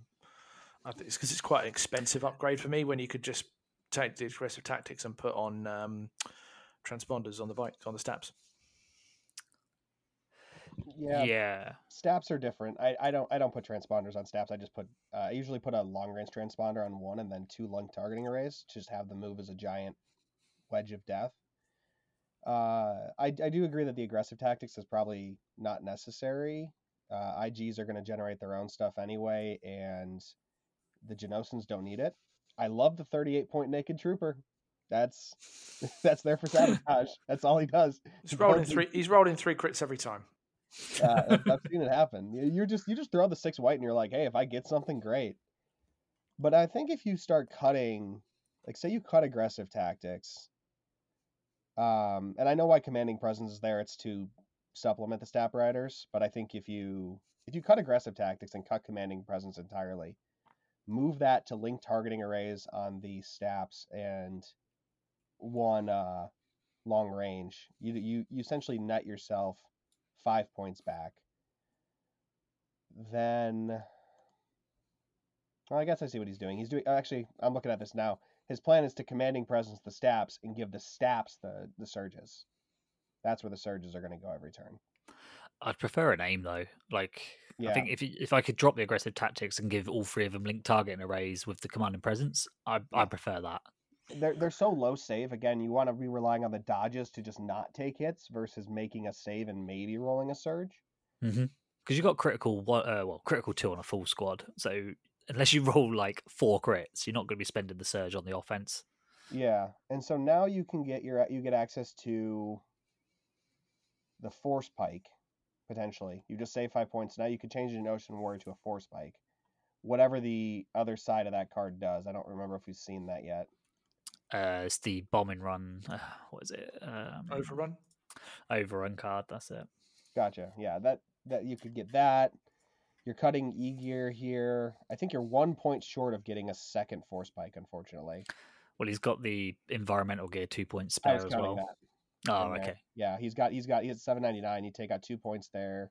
I think it's because it's quite an expensive upgrade for me when you could just take the aggressive tactics and put on um, transponders on the bike on the steps. Yeah, Yeah. Staps are different. I, I don't I don't put transponders on staps. I just put uh, I usually put a long range transponder on one and then two lung targeting arrays. to Just have them move as a giant wedge of death. Uh, I I do agree that the aggressive tactics is probably not necessary. Uh, IGs are going to generate their own stuff anyway, and the Geonosians don't need it. I love the 38 point naked trooper. That's that's there for sabotage. That's all he does. He's rolled in three. He's rolled in three crits every time. Uh, I've- seen it happen. You- You're just you just throw the six white and you're like, hey, if I get something, great. But I think if you start cutting, like say you cut aggressive tactics, um, and I know why commanding presence is there. It's to supplement the stap riders. But I think if you if you cut aggressive tactics and cut commanding presence entirely, move that to link targeting arrays on the staps and one uh, long range. You you you essentially net yourself five points back. Then, well, I guess I see what he's doing. He's doing actually. I'm looking at this now. His plan is to commanding presence the staps and give the staps the the surges. That's where the surges are going to go every turn. I'd prefer an aim though. Like I think if you- if I could drop the aggressive tactics and give all three of them linked targeting arrays with the command and presence, I I prefer that. They're they're so low save. Again, you want to be relying on the dodges to just not take hits versus making a save and maybe rolling a surge. Because you got critical one, uh, well critical two on a full squad, so unless you roll like four crits, you're not going to be spending the surge on the offense. Yeah, and so now you can get your you get access to the force pike potentially. You just save five points. Now you can change an ocean warrior to a force pike. Whatever the other side of that card does, I don't remember if we've seen that yet. Uh, it's the bombing run. Uh, what is it? Um, Overrun. overrun card. That's it. Gotcha. Yeah, that that you could get that. You're cutting E gear here. I think you're one point short of getting a second force pike, unfortunately. Well, he's got the environmental gear two point spare as well. that. Oh, in there. okay. Yeah, he's got he's got he's seven ninety nine. You take out two points there.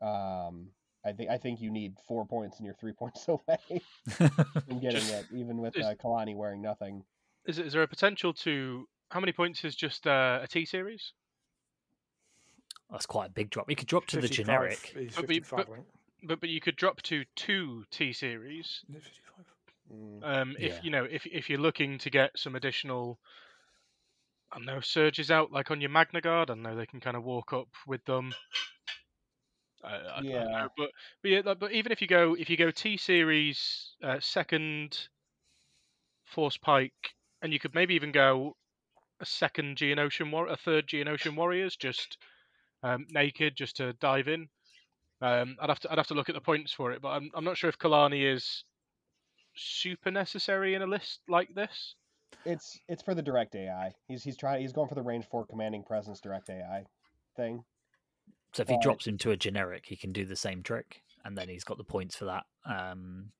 Um, I think I think you need four points, and you're three points away from getting Just- it, even with is- uh, Kalani wearing nothing. Is, is there a potential to how many points is just uh, a T series? That's quite a big drop. You could drop to the generic. is But but- But but you could drop to two T series Is it 55? Mm. um, if Yeah. you know if if you're looking to get some additional. I don't know surges out like on your Magna Guard. I know they can kind of walk up with them. I, I, Yeah. know, but but, yeah, but even if you go if you go T series uh, second Force Pike, and you could maybe even go a second Geonosian War, a third Geonosian Warriors, just um, naked, just to dive in. Um, I'd have to I'd have to look at the points for it, but I'm I'm not sure if Kalani is super necessary in a list like this. It's it's for the direct AI. He's he's trying he's going for the range four commanding presence direct AI thing. So if he drops him to a generic, he can do the same trick, and then he's got the points for that. Um,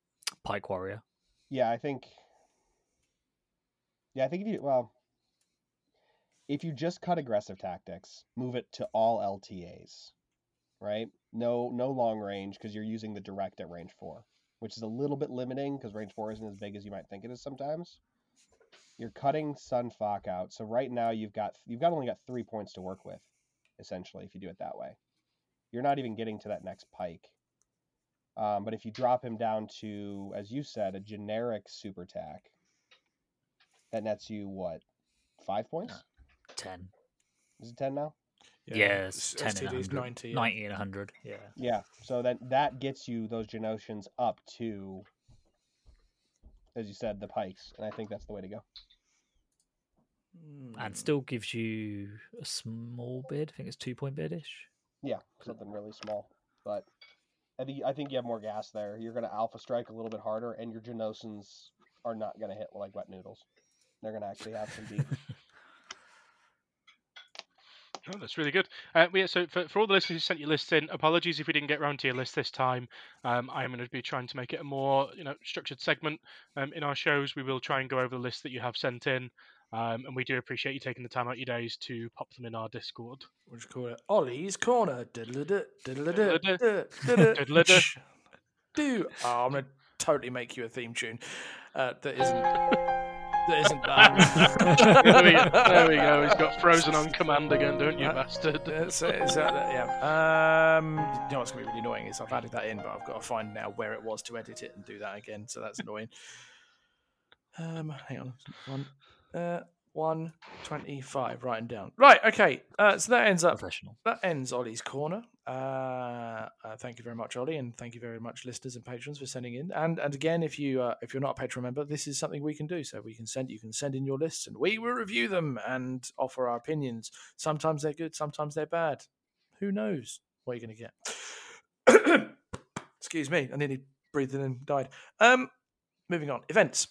Pike Warrior. Yeah, I think. Yeah, I think if you well, if you just cut aggressive tactics, move it to all LTAs, right? No, no long range because you're using the direct at range four, which is a little bit limiting because range four isn't as big as you might think it is sometimes. You're cutting Sun Fac out, so right now you've got you've got only got three points to work with, essentially, if you do it that way. You're not even getting to that next pike. Um, but if you drop him down to, as you said, a generic super tack, that nets you what, five points? Ten. Is it ten now? Yeah, it's S- 10 and STD's 100. 90. yeah. 90 and 100. Yeah. Yeah. So that that gets you those Geonosians up to, as you said, the pikes, and I think that's the way to go. Hmm. And still gives you a small bid. I think it's two point bid ish. Yeah, something really small, but I think I think you have more gas there. You're gonna alpha strike a little bit harder, and your Geonosians are not gonna hit like wet noodles. They're gonna actually have some beef. Oh, that's really good. Uh, yeah, so for, for all the listeners who sent your lists in, apologies if we didn't get round to your list this time. Um, I am going to be trying to make it a more you know structured segment um, in our shows. We will try and go over the list that you have sent in, um, and we do appreciate you taking the time out your days to pop them in our Discord. We'll just call it Ollie's Corner. Do oh, I'm gonna totally make you a theme tune uh, that isn't that isn't that. there, we, there we go. He's got Frozen on command again, don't you, Uh, bastard? That's it, is that- yeah. Um, you know what's gonna be really annoying is I've added that in, but I've got to find now where it was to edit it and do that again. So that's annoying. Um, hang on, one, uh, one twenty-five. Writing down. Right. Okay. Uh, so that ends up Professional. that ends Ollie's corner. Uh, uh, thank you very much, Ollie, and thank you very much, listeners and patrons, for sending in. And and again, if you uh, if you're not a patron member, this is something we can do. So we can send you can send in your lists, and we will review them and offer our opinions. Sometimes they're good, sometimes they're bad. Who knows what you're going to get? Excuse me, I nearly breathed in and died. Um, moving on, events.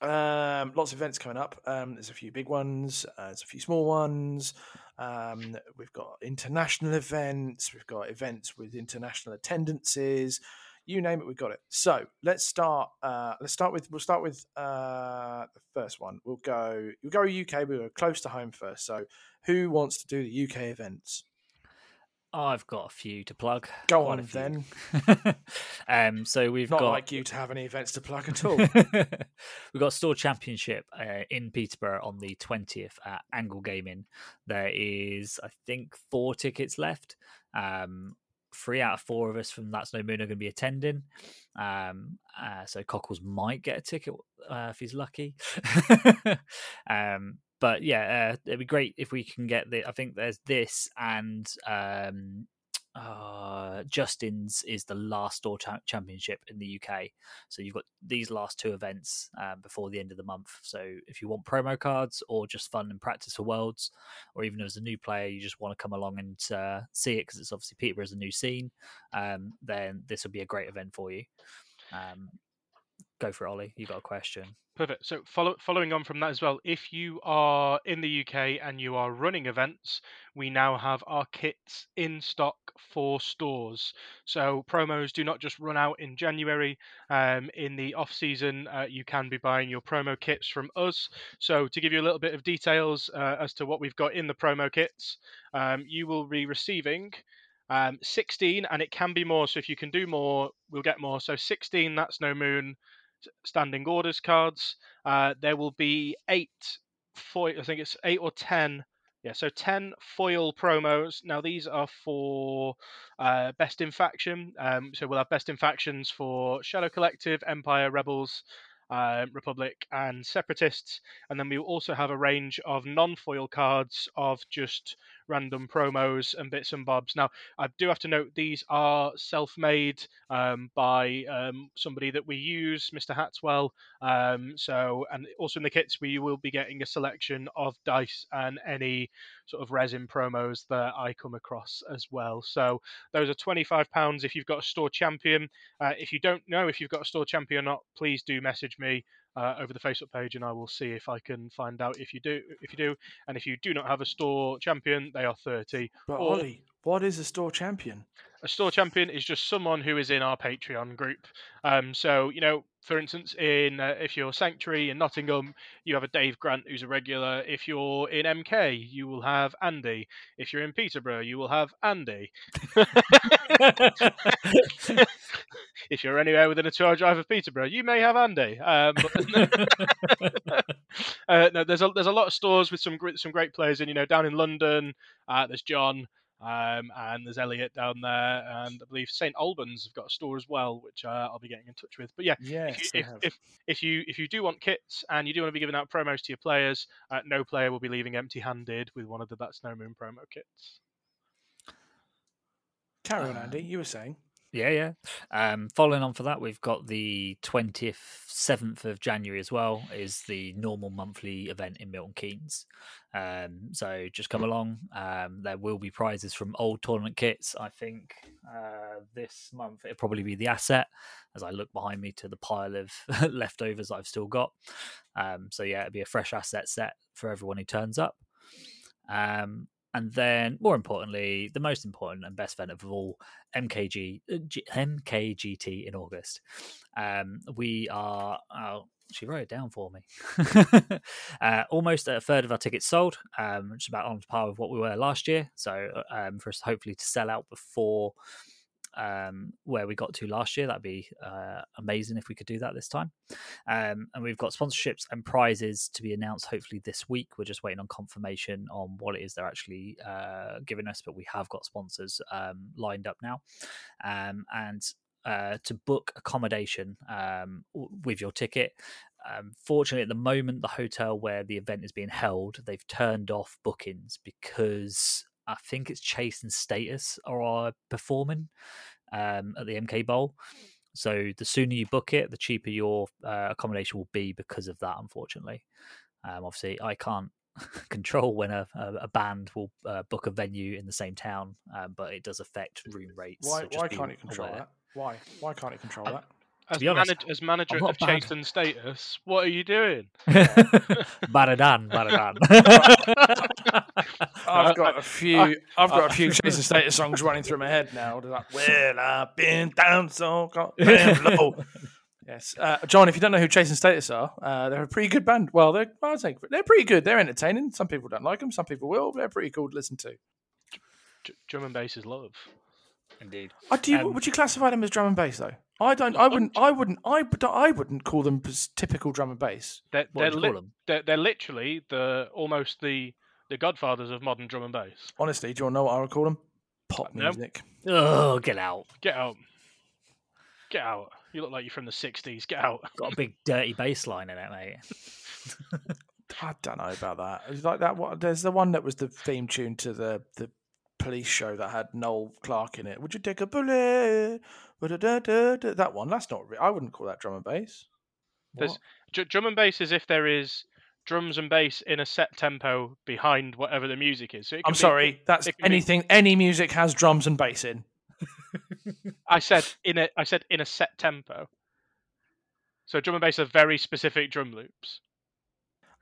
Um, lots of events coming up. Um, there's a few big ones. Uh, there's a few small ones. Um, we've got international events. We've got events with international attendances. You name it, we've got it. So let's start. Uh, let's start with. We'll start with uh, the first one. We'll go. We'll go UK. Go close to home first. So, who wants to do the UK events? I've got a few to plug. Go quite on then. um, so we've Not got like you to have any events to plug at all. We've got Store Championship uh, in Peterborough on the 20th at Angle Gaming. There is, I think, four tickets left. Um, three out of four of us from That's No Moon are going to be attending. Um, uh, so Cockles might get a ticket uh, if he's lucky. um, but yeah, uh, it'd be great if we can get the. I think there's this and um, uh, Justin's is the last store cha- championship in the UK. So you've got these last two events um, before the end of the month. So if you want promo cards or just fun and practice for Worlds, or even as a new player you just want to come along and uh, see it because it's obviously Peterborough is a new scene, um, then this would be a great event for you. Um, go for it, Ollie. You got a question? Perfect. So follow, following on from that as well, if you are in the UK and you are running events, we now have our kits in stock for stores. So promos do not just run out in January. Um, in the off season, uh, you can be buying your promo kits from us. So to give you a little bit of details uh, as to what we've got in the promo kits, um, you will be receiving. Um, 16 and it can be more so if you can do more we'll get more so 16 that's no moon standing orders cards. Uh, there will be eight foil. I think it's eight or ten. Yeah, so ten foil promos. Now these are for uh, best in faction. Um, so we'll have best in factions for Shadow Collective, Empire, Rebels, uh, Republic, and Separatists, and then we will also have a range of non-foil cards of just random promos and bits and bobs. Now I do have to note these are self-made um, by um, somebody that we use, Mr. Hatswell. Um, so, and also in the kits, we will be getting a selection of dice and any sort of resin promos that I come across as well. So, those are £25 if you've got a store champion. Uh, if you don't know if you've got a store champion or not, please do message me. Uh, over the Facebook page, and I will see if I can find out if you do. If you do, and if you do not have a store champion, they are thirty. But Or- Ollie, what is a store champion? a store champion is just someone who is in our Patreon group. Um, so you know, for instance, in uh, if you're Sanctuary in Nottingham, you have a Dave Grant who's a regular. If you're in MK, you will have Andy. If you're in Peterborough, you will have Andy. if you're anywhere within a two-hour drive of Peterborough, you may have Andy. Um, but uh, no, there's a there's a lot of stores with some great some great players in. You know, down in London, uh, there's John. Um, and there's Elliot down there, and I believe St Albans have got a store as well, which uh, I'll be getting in touch with. But yeah, Yes, if, you, if, if, if you if you do want kits and you do want to be giving out promos to your players, uh, no player will be leaving empty-handed with one of the That's No Moon promo kits. Carry on, Uh, Andy. You were saying. Yeah, yeah. Um, following on for that, we've got the 27th of January as well, is the normal monthly event in Milton Keynes. Um, so just come along. Um, there will be prizes from old tournament kits. I think uh, this month it'll probably be the asset as I look behind me to the pile of leftovers I've still got. Um, so yeah, it'll be a fresh asset set for everyone who turns up. Um, and then, more importantly, the most important and best event of all, MKG uh, MKGT in August. Um, we are. Oh, she wrote it down for me. uh, almost a third of our tickets sold, um, which is about on par with what we were last year. So, uh, um, for us hopefully to sell out before um, where we got to last year, that'd be uh, amazing if we could do that this time. Um, and we've got sponsorships and prizes to be announced hopefully this week. We're just waiting on confirmation on what it is they're actually uh, giving us, but we have got sponsors um, lined up now. Um, and uh, to book accommodation um, with your ticket. Um, fortunately, at the moment, the hotel where the event is being held, they've turned off bookings because I think it's Chase and Status are performing um, at the MK Bowl. So the sooner you book it, the cheaper your uh, accommodation will be because of that. Unfortunately, um, obviously, I can't control when a, a, a band will uh, book a venue in the same town, um, but it does affect room rates. Why? so why can't you control aware. that? Why? Why can't you control Um, that? As, honest, manag- as manager of. Chase and Status, what are you doing? Baradan, Baradan. I've got a few. I've got a I- few Chase and Status songs running through my head now. They're like, well, I've been down so goddamn low. Yes, uh, John. If you don't know who Chase and Status are, uh, they're a pretty good band. Well, they're I'd say they're pretty good. They're entertaining. Some people don't like them. Some people will. They're pretty cool to listen to. J- drum and bass is love. Indeed. Uh, do you, Um, would you classify them as drum and bass though? I don't. I wouldn't. I wouldn't. I, would- I wouldn't call them typical drum and bass. They're, What they're, you li- call them? they're, they're literally the almost the the godfathers of modern drum and bass. Honestly, do you want to know what I would call them? Pop No. music. Oh, get out! Get out. Get out. You look like you're from the 60s. Get out. Got a big dirty bass line in it, mate. I don't know about that. It's like that. What? There's the one that was the theme tune to the the police show that had Noel Clarke in it. Would you take a bullet? That one. That's not. Re- I wouldn't call that drum and bass. There's- What? Dr- drum and bass is if there is drums and bass in a set tempo behind whatever the music is. So it I'm be- sorry. That's it can be- anything. Any music has drums and bass in. I said in a I said in a set tempo. So drum and bass are very specific drum loops,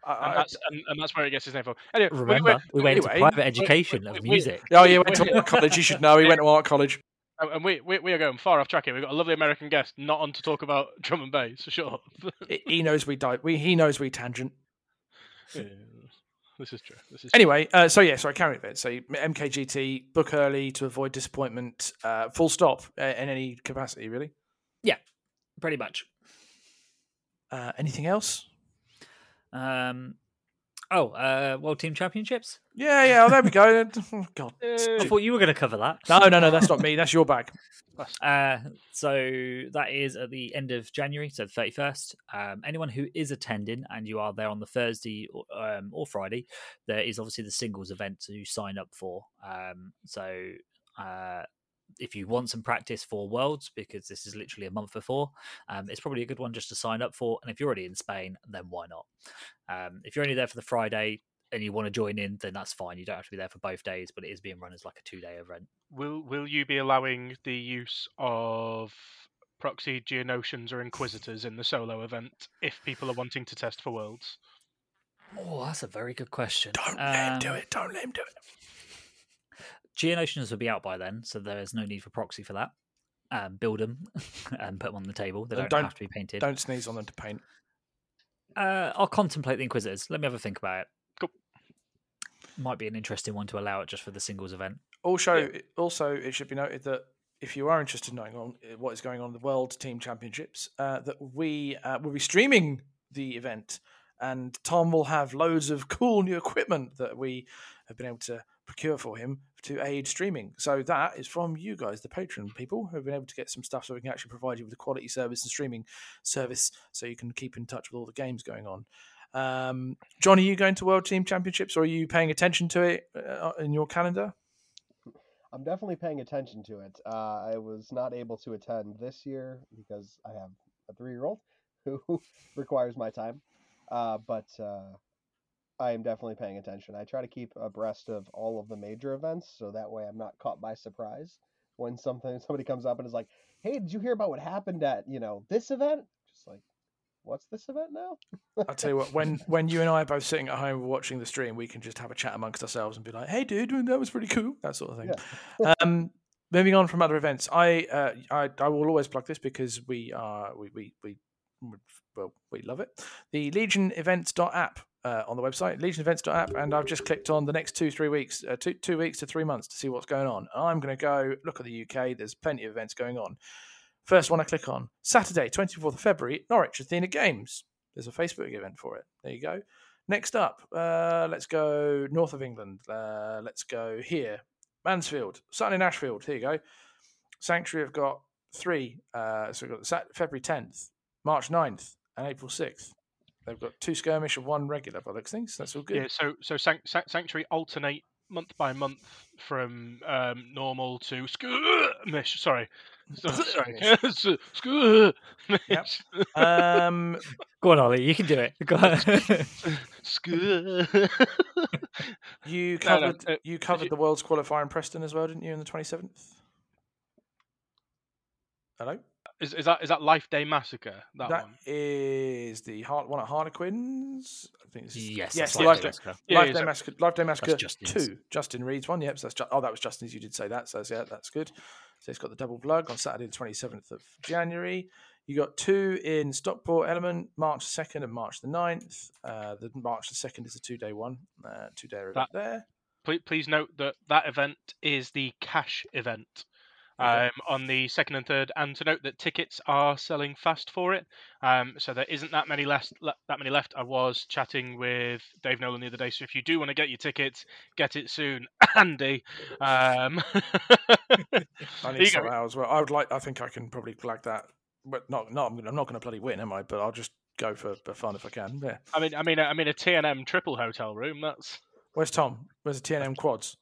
I, and that's and, and that's where it gets its name from. Anyway, we- Remember, we, went anyway, to private education we- of we- music. oh, you went to art college. You should know. He went to art college. and- and we, we we are going far off track here. We've got a lovely American guest, not on to talk about drum and bass. So shut up. He- He knows we died. We he knows we tangent. Yeah, this is true. This is Anyway, uh, so yeah, sorry, carry it. So MKGT book early to avoid disappointment. Uh, full stop uh, in any capacity, really. Yeah, pretty much. Uh, anything else? Um, oh, uh, World Team Championships. Yeah, yeah. Oh, there we go. Oh, God. I thought you were going to cover that. No, no, no. That's not me. That's your bag. Uh, so that is at the end of January, so the thirty first. Um, anyone who is attending and you are there on the Thursday or, um, or Friday, there is obviously the singles event to sign up for. Um, so uh, if you want some practice for Worlds, because this is literally a month before, um, it's probably a good one just to sign up for. And if you're already in Spain, then why not? Um, if you're only there for the Friday and you want to join in, then that's fine. You don't have to be there for both days, but it is being run as like a two day event. Will will you be allowing the use of proxy geonosians or inquisitors in the solo event if people are wanting to test for worlds? Oh, that's a very good question. Don't let him do Um, it. Don't let him do it. Geonosians will be out by then, so there is no need for proxy for that. Um, build them and put them on the table. They don't, don't- have to be painted. Don't sneeze on them to paint. Uh, I'll contemplate the Inquisitors. Let me have a think about it. Cool. Might be an interesting one to allow it just for the singles event. Also, also, it should be noted that if you are interested in knowing on uh, what is going on in the World Team Championships, uh, that we uh, will be streaming the event, and Tom will have loads of cool new equipment that we have been able to procure for him to aid streaming. So that is from you guys, the patron people, who have been able to get some stuff so we can actually provide you with a quality service and streaming service so you can keep in touch with all the games going on. Um, John, are you going to World Team Championships or are you paying attention to it uh, in your calendar? I'm definitely paying attention to it. Uh, I was not able to attend this year because I have a three year old who requires my time. Uh, but uh, I am definitely paying attention. I try to keep abreast of all of the major events so that way I'm not caught by surprise when something somebody comes up and is like, "Hey, did you hear about what happened at you know this event?" Just like, what's this event now? I'll tell you what, when when you and I are both sitting at home watching the stream, we can just have a chat amongst ourselves and be like, "Hey, dude, that was pretty cool," that sort of thing. Yeah. um, moving on from other events, I, uh, I I will always plug this because we are we we we well we love it. The Legion Events app uh, on the website, legionevents.app, and I've just clicked on the next two, three weeks, uh, two, two weeks to three months to see what's going on. I'm going to go look at the UK. There's plenty of events going on. First one I click on Saturday, 24th of February, Norwich Athena Games. There's a Facebook event for it. There you go. Next up, uh, let's go north of England. Uh, let's go here, Mansfield, in Ashfield. Here you go. Sanctuary have got three. Uh, so we've got February 10th, March 9th, and April 6th. They've got two skirmish and one regular by looks things. That's all good. Yeah, so so sanctuary alternate month by month from um, normal to skirmish. Sorry, sorry, skirmish. Um, go on, Ollie. You can do it. Go on. you covered no, no, uh, you covered the world's qualifier in Preston as well, didn't you? In the twenty seventh. Hello. Is, is that is that Life Day Massacre? That, that one is the heart one at Harlequins. I think it's yes, yes, Life, Life Day, Massacre. Yeah, Life, Day Massacre. Life Day Massacre two. Justin Reed's one. Yep. So that's just, oh, that was Justin's. You did say that. So yeah, that's good. So it's got the double plug on Saturday the twenty seventh of January. You got two in Stockport Element, March 2nd and March the 9th. Uh, the March the 2nd is a two day one, uh, two day event that, there. Please, please note that that event is the cash event um, on the second and third, and to note that tickets are selling fast for it. Um, so there isn't that many left. That many left. I was chatting with Dave Nolan the other day. So if you do want to get your tickets, get it soon, Andy. Um... I need some hours. Well, I would like. I think I can probably flag that, but not. Not. I'm not going to bloody win, am I? But I'll just go for, for fun if I can. Yeah. I mean, I mean, I mean, a TNM triple hotel room. That's. Where's Tom? Where's the TNM quads?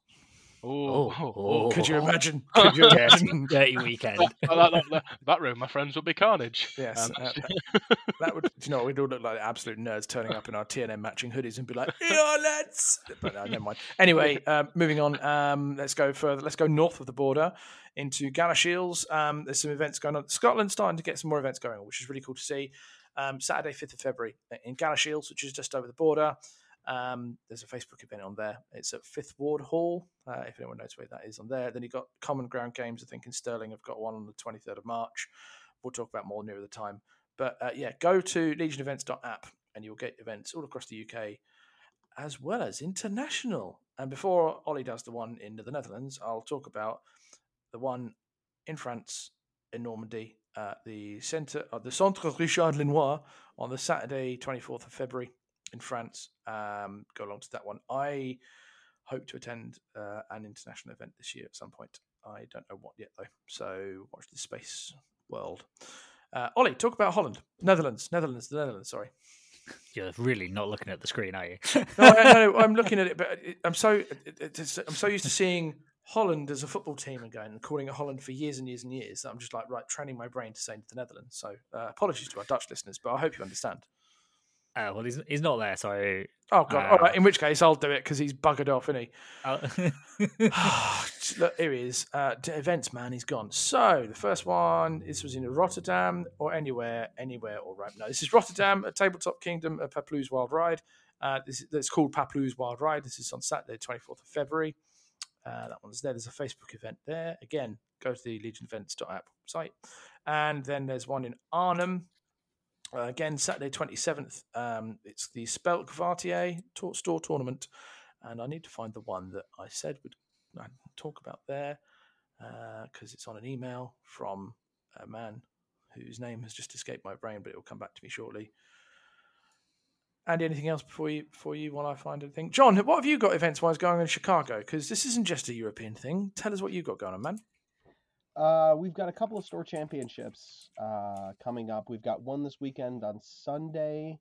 Oh, oh, could you imagine? Could you imagine? dirty weekend. that, that, that, that, room, my friends, would be carnage. Yes, um, uh, that would. You know, we'd all look like absolute nerds turning up in our TNM matching hoodies and be like, "Yeah, let's." But uh, never mind. Anyway, um, moving on. Um, let's go further. Let's go north of the border into Galashiels. Um, there's some events going on. Scotland's starting to get some more events going on, which is really cool to see. Um, Saturday, fifth of February in Galashiels, which is just over the border. Um, there's a Facebook event on there. It's at Fifth Ward Hall. Uh, if anyone knows where that is on there, then you've got Common Ground Games. I think in Stirling. I've got one on the 23rd of March. We'll talk about more nearer the time. But uh, yeah, go to legionevents.app and you'll get events all across the UK as well as international. And before Ollie does the one in the Netherlands, I'll talk about the one in France, in Normandy, the centre, uh, the Centre Richard Lenoir on the Saturday, 24th of February in France. Um, go along to that one. I hope to attend uh, an international event this year at some point. I don't know what yet though. So watch the space world. Uh, Ollie, talk about Holland, Netherlands, Netherlands, the Netherlands. Sorry. You're really not looking at the screen, are you? no, I, no, I'm looking at it, but I'm so I'm so used to seeing Holland as a football team again and calling it Holland for years and years and years that I'm just like right training my brain to say the Netherlands. So uh, apologies to our Dutch listeners, but I hope you understand. Oh well, he's he's not there, so. Oh god! Uh, All right, in which case I'll do it because he's buggered off, isn't he? Look, here he is. Uh, events man, he's gone. So the first one, this was in Rotterdam or anywhere, anywhere or right. No, this is Rotterdam, a tabletop kingdom, a Paploo's Wild Ride. Uh, this it's called Paploo's Wild Ride. This is on Saturday, twenty fourth of February. Uh, that one's there. There's a Facebook event there. Again, go to the legionevents.app site. And then there's one in Arnhem, uh, again, Saturday 27th, um, it's the Spelkwartier store tournament. And I need to find the one that I said would I'd talk about there because uh, it's on an email from a man whose name has just escaped my brain, but it will come back to me shortly. Andy, anything else before you before you while I find anything? John, what have you got events wise going on in Chicago? Because this isn't just a European thing. Tell us what you've got going on, man. Uh, we've got a couple of store championships uh, coming up. We've got one this weekend on Sunday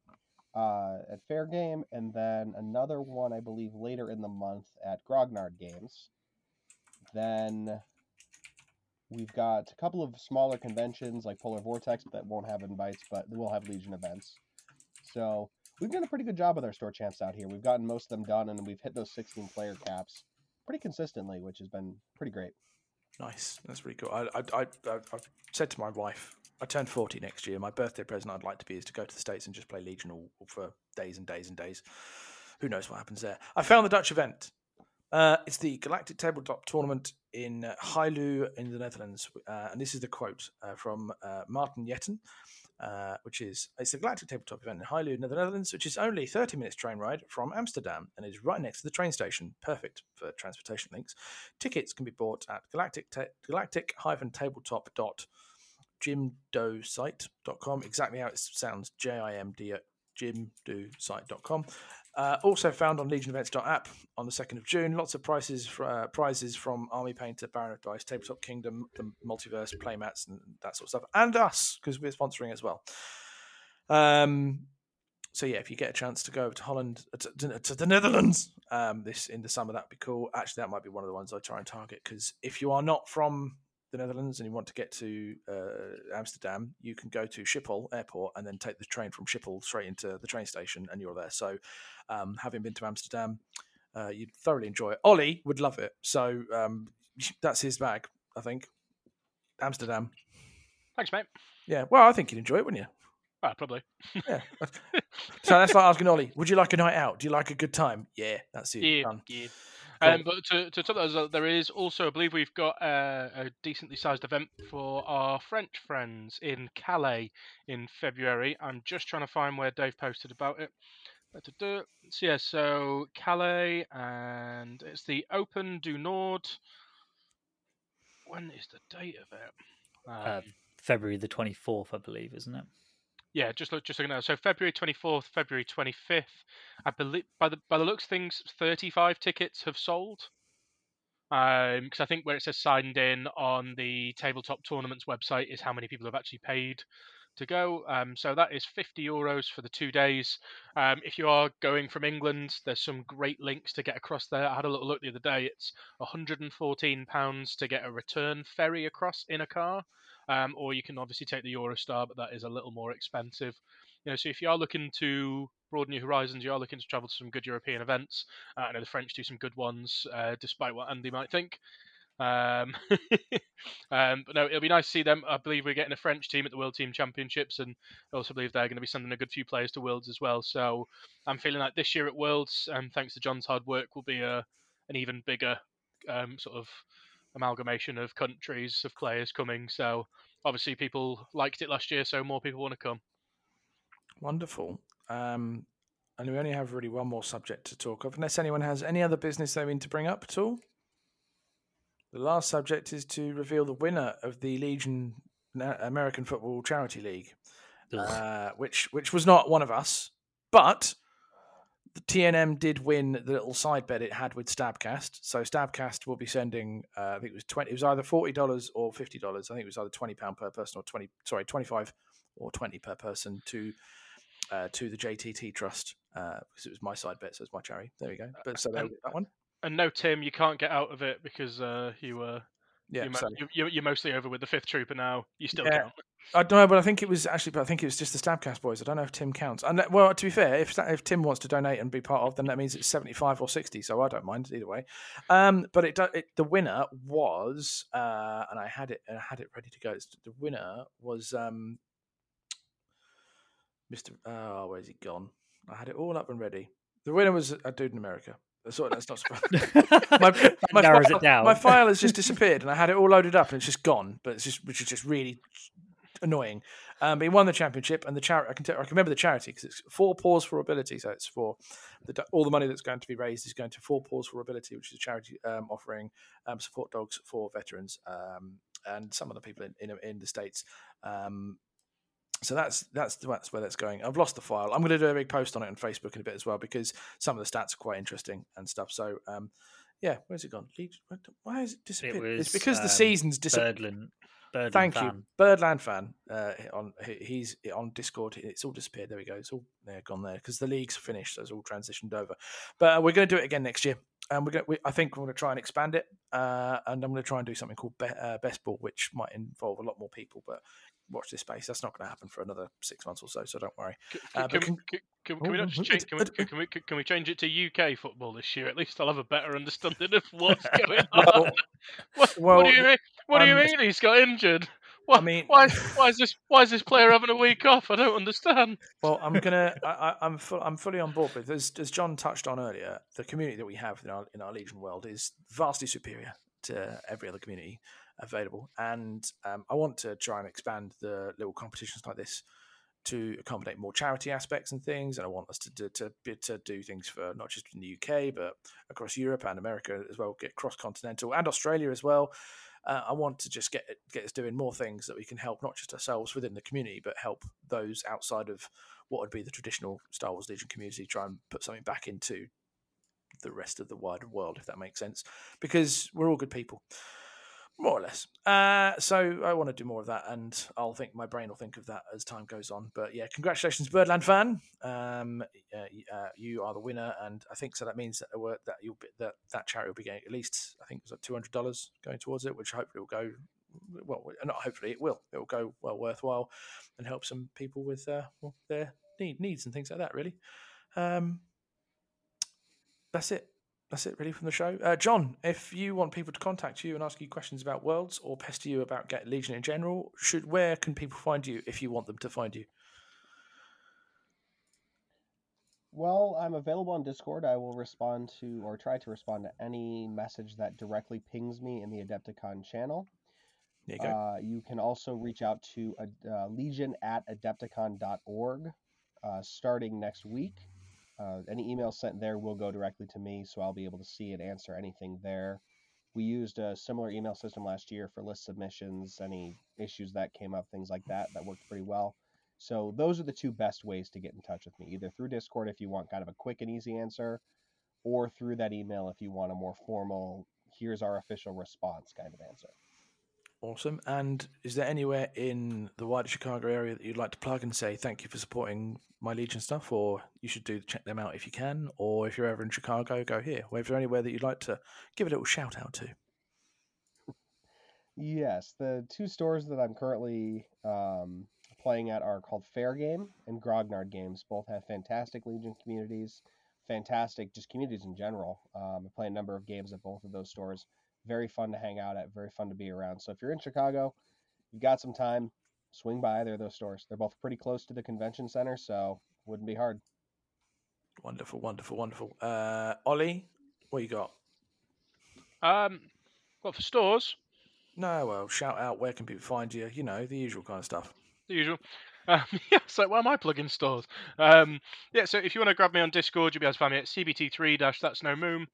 uh, at Fair Game, and then another one, I believe, later in the month at Grognard Games. Then we've got a couple of smaller conventions like Polar Vortex that won't have invites, but we'll have Legion events. So we've done a pretty good job with our store champs out here. We've gotten most of them done, and we've hit those 16 player caps pretty consistently, which has been pretty great. Nice. That's really cool. I, I, I, I, I said to my wife, I turn 40 next year. My birthday present I'd like to be is to go to the States and just play Legion all, all for days and days and days. Who knows what happens there? I found the Dutch event. Uh, it's the Galactic Tabletop Tournament in Heiloo in the Netherlands. Uh, and this is the quote uh, from uh, Martin Yetten, uh, which is It's the Galactic Tabletop event in in the Netherlands, which is only 30 minutes train ride from Amsterdam and is right next to the train station. Perfect for transportation links. Tickets can be bought at galactic ta- galactic-tabletop jimdosite.com, exactly how it sounds, J I M D jimdosite.com. Uh, also found on legionevents.app on the 2nd of June. Lots of prices for, uh, prizes from Army Painter, Baron of Dice, Tabletop Kingdom, the Multiverse, Playmats, and that sort of stuff. And us, because we're sponsoring as well. Um, so yeah, if you get a chance to go to Holland, uh, to, to the Netherlands, um, this in the summer, that'd be cool. Actually, that might be one of the ones I try and target because if you are not from the Netherlands and you want to get to uh, Amsterdam, you can go to Schiphol Airport and then take the train from Schiphol straight into the train station, and you're there. So, um, having been to Amsterdam, uh, you'd thoroughly enjoy it. Ollie would love it. So um, that's his bag, I think. Amsterdam. Thanks, mate. Yeah. Well, I think you'd enjoy it, wouldn't you? Ah, probably. Yeah. so that's like asking Ollie, would you like a night out? Do you like a good time? Yeah, that's it. Yeah, Done. yeah. Um, but to, to top that, as well, there is also, I believe, we've got uh, a decently sized event for our French friends in Calais in February. I'm just trying to find where Dave posted about it. So yeah, so Calais, and it's the Open du Nord. When is the date of it? Um, Uh, February the 24th, I believe, isn't it? Yeah, just look, just looking at it. So February twenty fourth, February twenty fifth. I believe by the by the looks things, thirty five tickets have sold. Um, because I think where it says signed in on the tabletop tournaments website is how many people have actually paid to go. Um, so that is fifty euros for the two days. Um, if you are going from England, there's some great links to get across there. I had a little look the other day. It's one hundred and fourteen pounds to get a return ferry across in a car. Um, or you can obviously take the Eurostar, but that is a little more expensive. You know, so if you are looking to broaden your horizons, you are looking to travel to some good European events. Uh, I know the French do some good ones, uh, despite what Andy might think. Um, um, but no, it'll be nice to see them. I believe we're getting a French team at the World Team Championships, and I also believe they're going to be sending a good few players to Worlds as well. So I'm feeling like this year at Worlds, um, thanks to John's hard work, will be a an even bigger um, sort of amalgamation of countries of players coming. So obviously people liked it last year, so more people want to come. Wonderful. Um, and we only have really one more subject to talk of, unless anyone has any other business they mean to bring up at all. The last subject is to reveal the winner of the Legion American Football Charity League, uh, which which was not one of us, but the TNM did win the little side bet it had with Stabcast. So Stabcast will be sending, uh, I think it was twenty. It was either forty dollars or fifty dollars. I think it was either twenty pound per person or twenty. Sorry, twenty five or twenty per person to uh, to the JTT Trust uh, because it was my side bet, so it's my charity. There we go. But so there, and- that one. And no, Tim, you can't get out of it because uh, you were Yeah, you're, so you're, you're mostly over with the fifth trooper now. You still Yeah. count. I don't know, but I think it was actually, but I think it was just the Stabcast boys. I don't know if Tim counts. And well, to be fair, if if Tim wants to donate and be part of, then that means it's seventy five or sixty. So I don't mind either way. Um, but it, it the winner was, uh, and I had it, I had it ready to go. It's- The winner was um, Mister. Oh, where's he gone? I had it all up and ready. The winner was a dude in America. Sorry, that's not surprising. my, my narrows file, it down. My file has just disappeared, and I had it all loaded up, and it's just gone. But it's just, which is just really annoying. Um, but he won the championship, and the charity. I can tell, I can remember the charity because it's four paws for ability. So it's for the, all the money that's going to be raised is going to four paws for ability, which is a charity um, offering um, support dogs for veterans um, and some of the people in, in in the states. So that's that's that's where that's going. I've lost the file. I'm going to do a big post on it on Facebook in a bit as well because some of the stats are quite interesting and stuff. So um, yeah, where's it gone? Why has it disappeared? It was, it's because um, the season's disappeared. Birdland. Birdland Thank fan. you, Birdland fan. Uh, on he's on Discord. It's all disappeared. There we go. It's all there, gone there because the league's finished. So it's all transitioned over. But uh, we're going to do it again next year, and we're going. We, I think we're going to try and expand it. Uh, and I'm going to try and do something called Be- uh, Best Ball, which might involve a lot more people. But watch this space. That's not going to happen for another six months or so. So don't worry. Uh, can, can, can- can, can we not just change? Can we, can, we, can we change it to UK football this year? At least I'll have a better understanding of what's going on. Well, what, well, what do you mean? What do you um, mean he's got injured? Why, mean- why, why is this? Why is this player having a week off? I don't understand. Well, I'm gonna. I, I, I'm full, I'm fully on board with as as John touched on earlier. The community that we have in our in our Legion world is vastly superior to every other community available, and um, I want to try and expand the little competitions like this to accommodate more charity aspects and things. And I want us to do, to to do things for not just in the UK but across Europe and America as well, get cross continental and Australia as well. Uh, I want to just get get us doing more things that we can help not just ourselves within the community, but help those outside of what would be the traditional Star Wars Legion community. Try and put something back into the rest of the wider world, if that makes sense, because we're all good people, more or less. Uh, so I want to do more of that, and I'll think my brain will think of that as time goes on. But yeah, congratulations, Birdland fan. Um, uh, uh, you are the winner, and I think so. That means that that you'll be, that that charity will be getting at least I think it was like two hundred dollars going towards it, which hopefully will go well. Not hopefully, it will. It will go well worthwhile and help some people with uh, well, their need, needs and things like that. Really. Um, that's it. That's it, really, from the show. Uh, John, if you want people to contact you and ask you questions about worlds or pester you about Get Legion in general, should where can people find you if you want them to find you? Well, I'm available on Discord. I will respond to or try to respond to any message that directly pings me in the Adepticon channel. There you go. Uh, you can also reach out to uh, legion at adepticon.org uh, starting next week. Uh, any email sent there will go directly to me, so I'll be able to see and answer anything there. We used a similar email system last year for list submissions, any issues that came up, things like that. That worked pretty well. So those are the two best ways to get in touch with me, either through Discord if you want kind of a quick and easy answer, or through that email if you want a more formal, here's our official response kind of answer. Awesome. And is there anywhere in the wider Chicago area that you'd like to plug and say thank you for supporting my Legion stuff, or you should do check them out if you can, or if you're ever in Chicago, go here. Or is there anywhere that you'd like to give a little shout out to? Yes, the two stores that I'm currently um, playing at are called Fair Game and Grognard Games. Both have fantastic Legion communities, fantastic just communities in general. Um, I play a number of games at both of those stores. Very fun to hang out at, very fun to be around. So if you're in Chicago, you've got some time, swing by either of those stores. They're both pretty close to the convention center, so wouldn't be hard. Wonderful, wonderful, wonderful. Uh, Ollie, what you got? Um, well, for stores, No, well, shout out. Where can people find you? You know, the usual kind of stuff. the usual. Um, yeah, so why am I plugging stores? Um, yeah, so if you want to grab me on Discord, you'll be able to find me at CBT3 dash That's No Moon,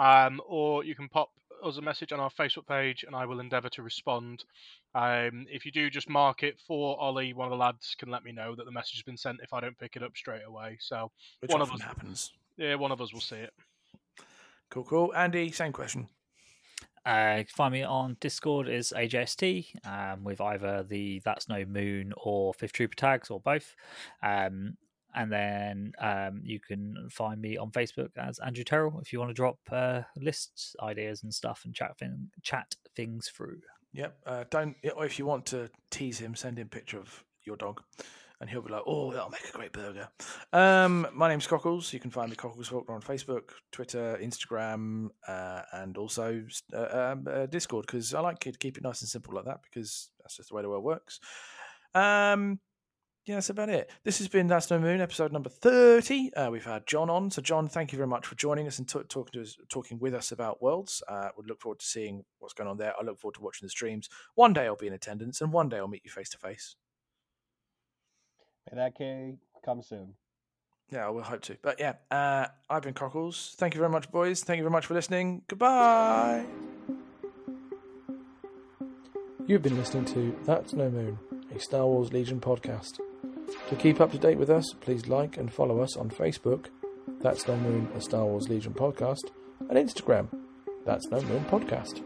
um, or you can pop us a message on our Facebook page, and I will endeavour to respond. Um, if you do, just mark it for Ollie. One of the lads can let me know that the message has been sent if I don't pick it up straight away. So Which One of us- happens. yeah, one of us will see it. Cool, cool. Andy, same question. Uh, find me on Discord is AJST um, with either the That's No Moon or Fifth Trooper tags or both. Um, and then um, you can find me on Facebook as Andrew Terrell if you want to drop uh, lists, ideas, and stuff and chat thing, chat things through. Yep. Uh, don't. if you want to tease him, send him a picture of your dog, and he'll be like, "Oh, that'll make a great burger." Um, my name's Cockles. You can find me Cockles Faulkner on Facebook, Twitter, Instagram, uh, and also uh, um, uh, Discord because I like to keep it nice and simple like that because that's just the way the world works. Um, yeah, that's about it. This has been That's No Moon, episode number thirty. Uh, we've had John on, so John, thank you very much for joining us and t- talking to us, talking with us about worlds. Uh, we look forward to seeing what's going on there. I look forward to watching the streams. One day I'll be in attendance, and one day I'll meet you face to face. May that day come soon. Yeah, I will hope to. But yeah, uh, I've been Cockles. Thank you very much, boys. Thank you very much for listening. Goodbye. You've been listening to That's No Moon, a Star Wars Legion podcast. To keep up to date with us, please like and follow us on Facebook. That's No Moon, a Star Wars Legion podcast, and Instagram. That's No Moon Podcast.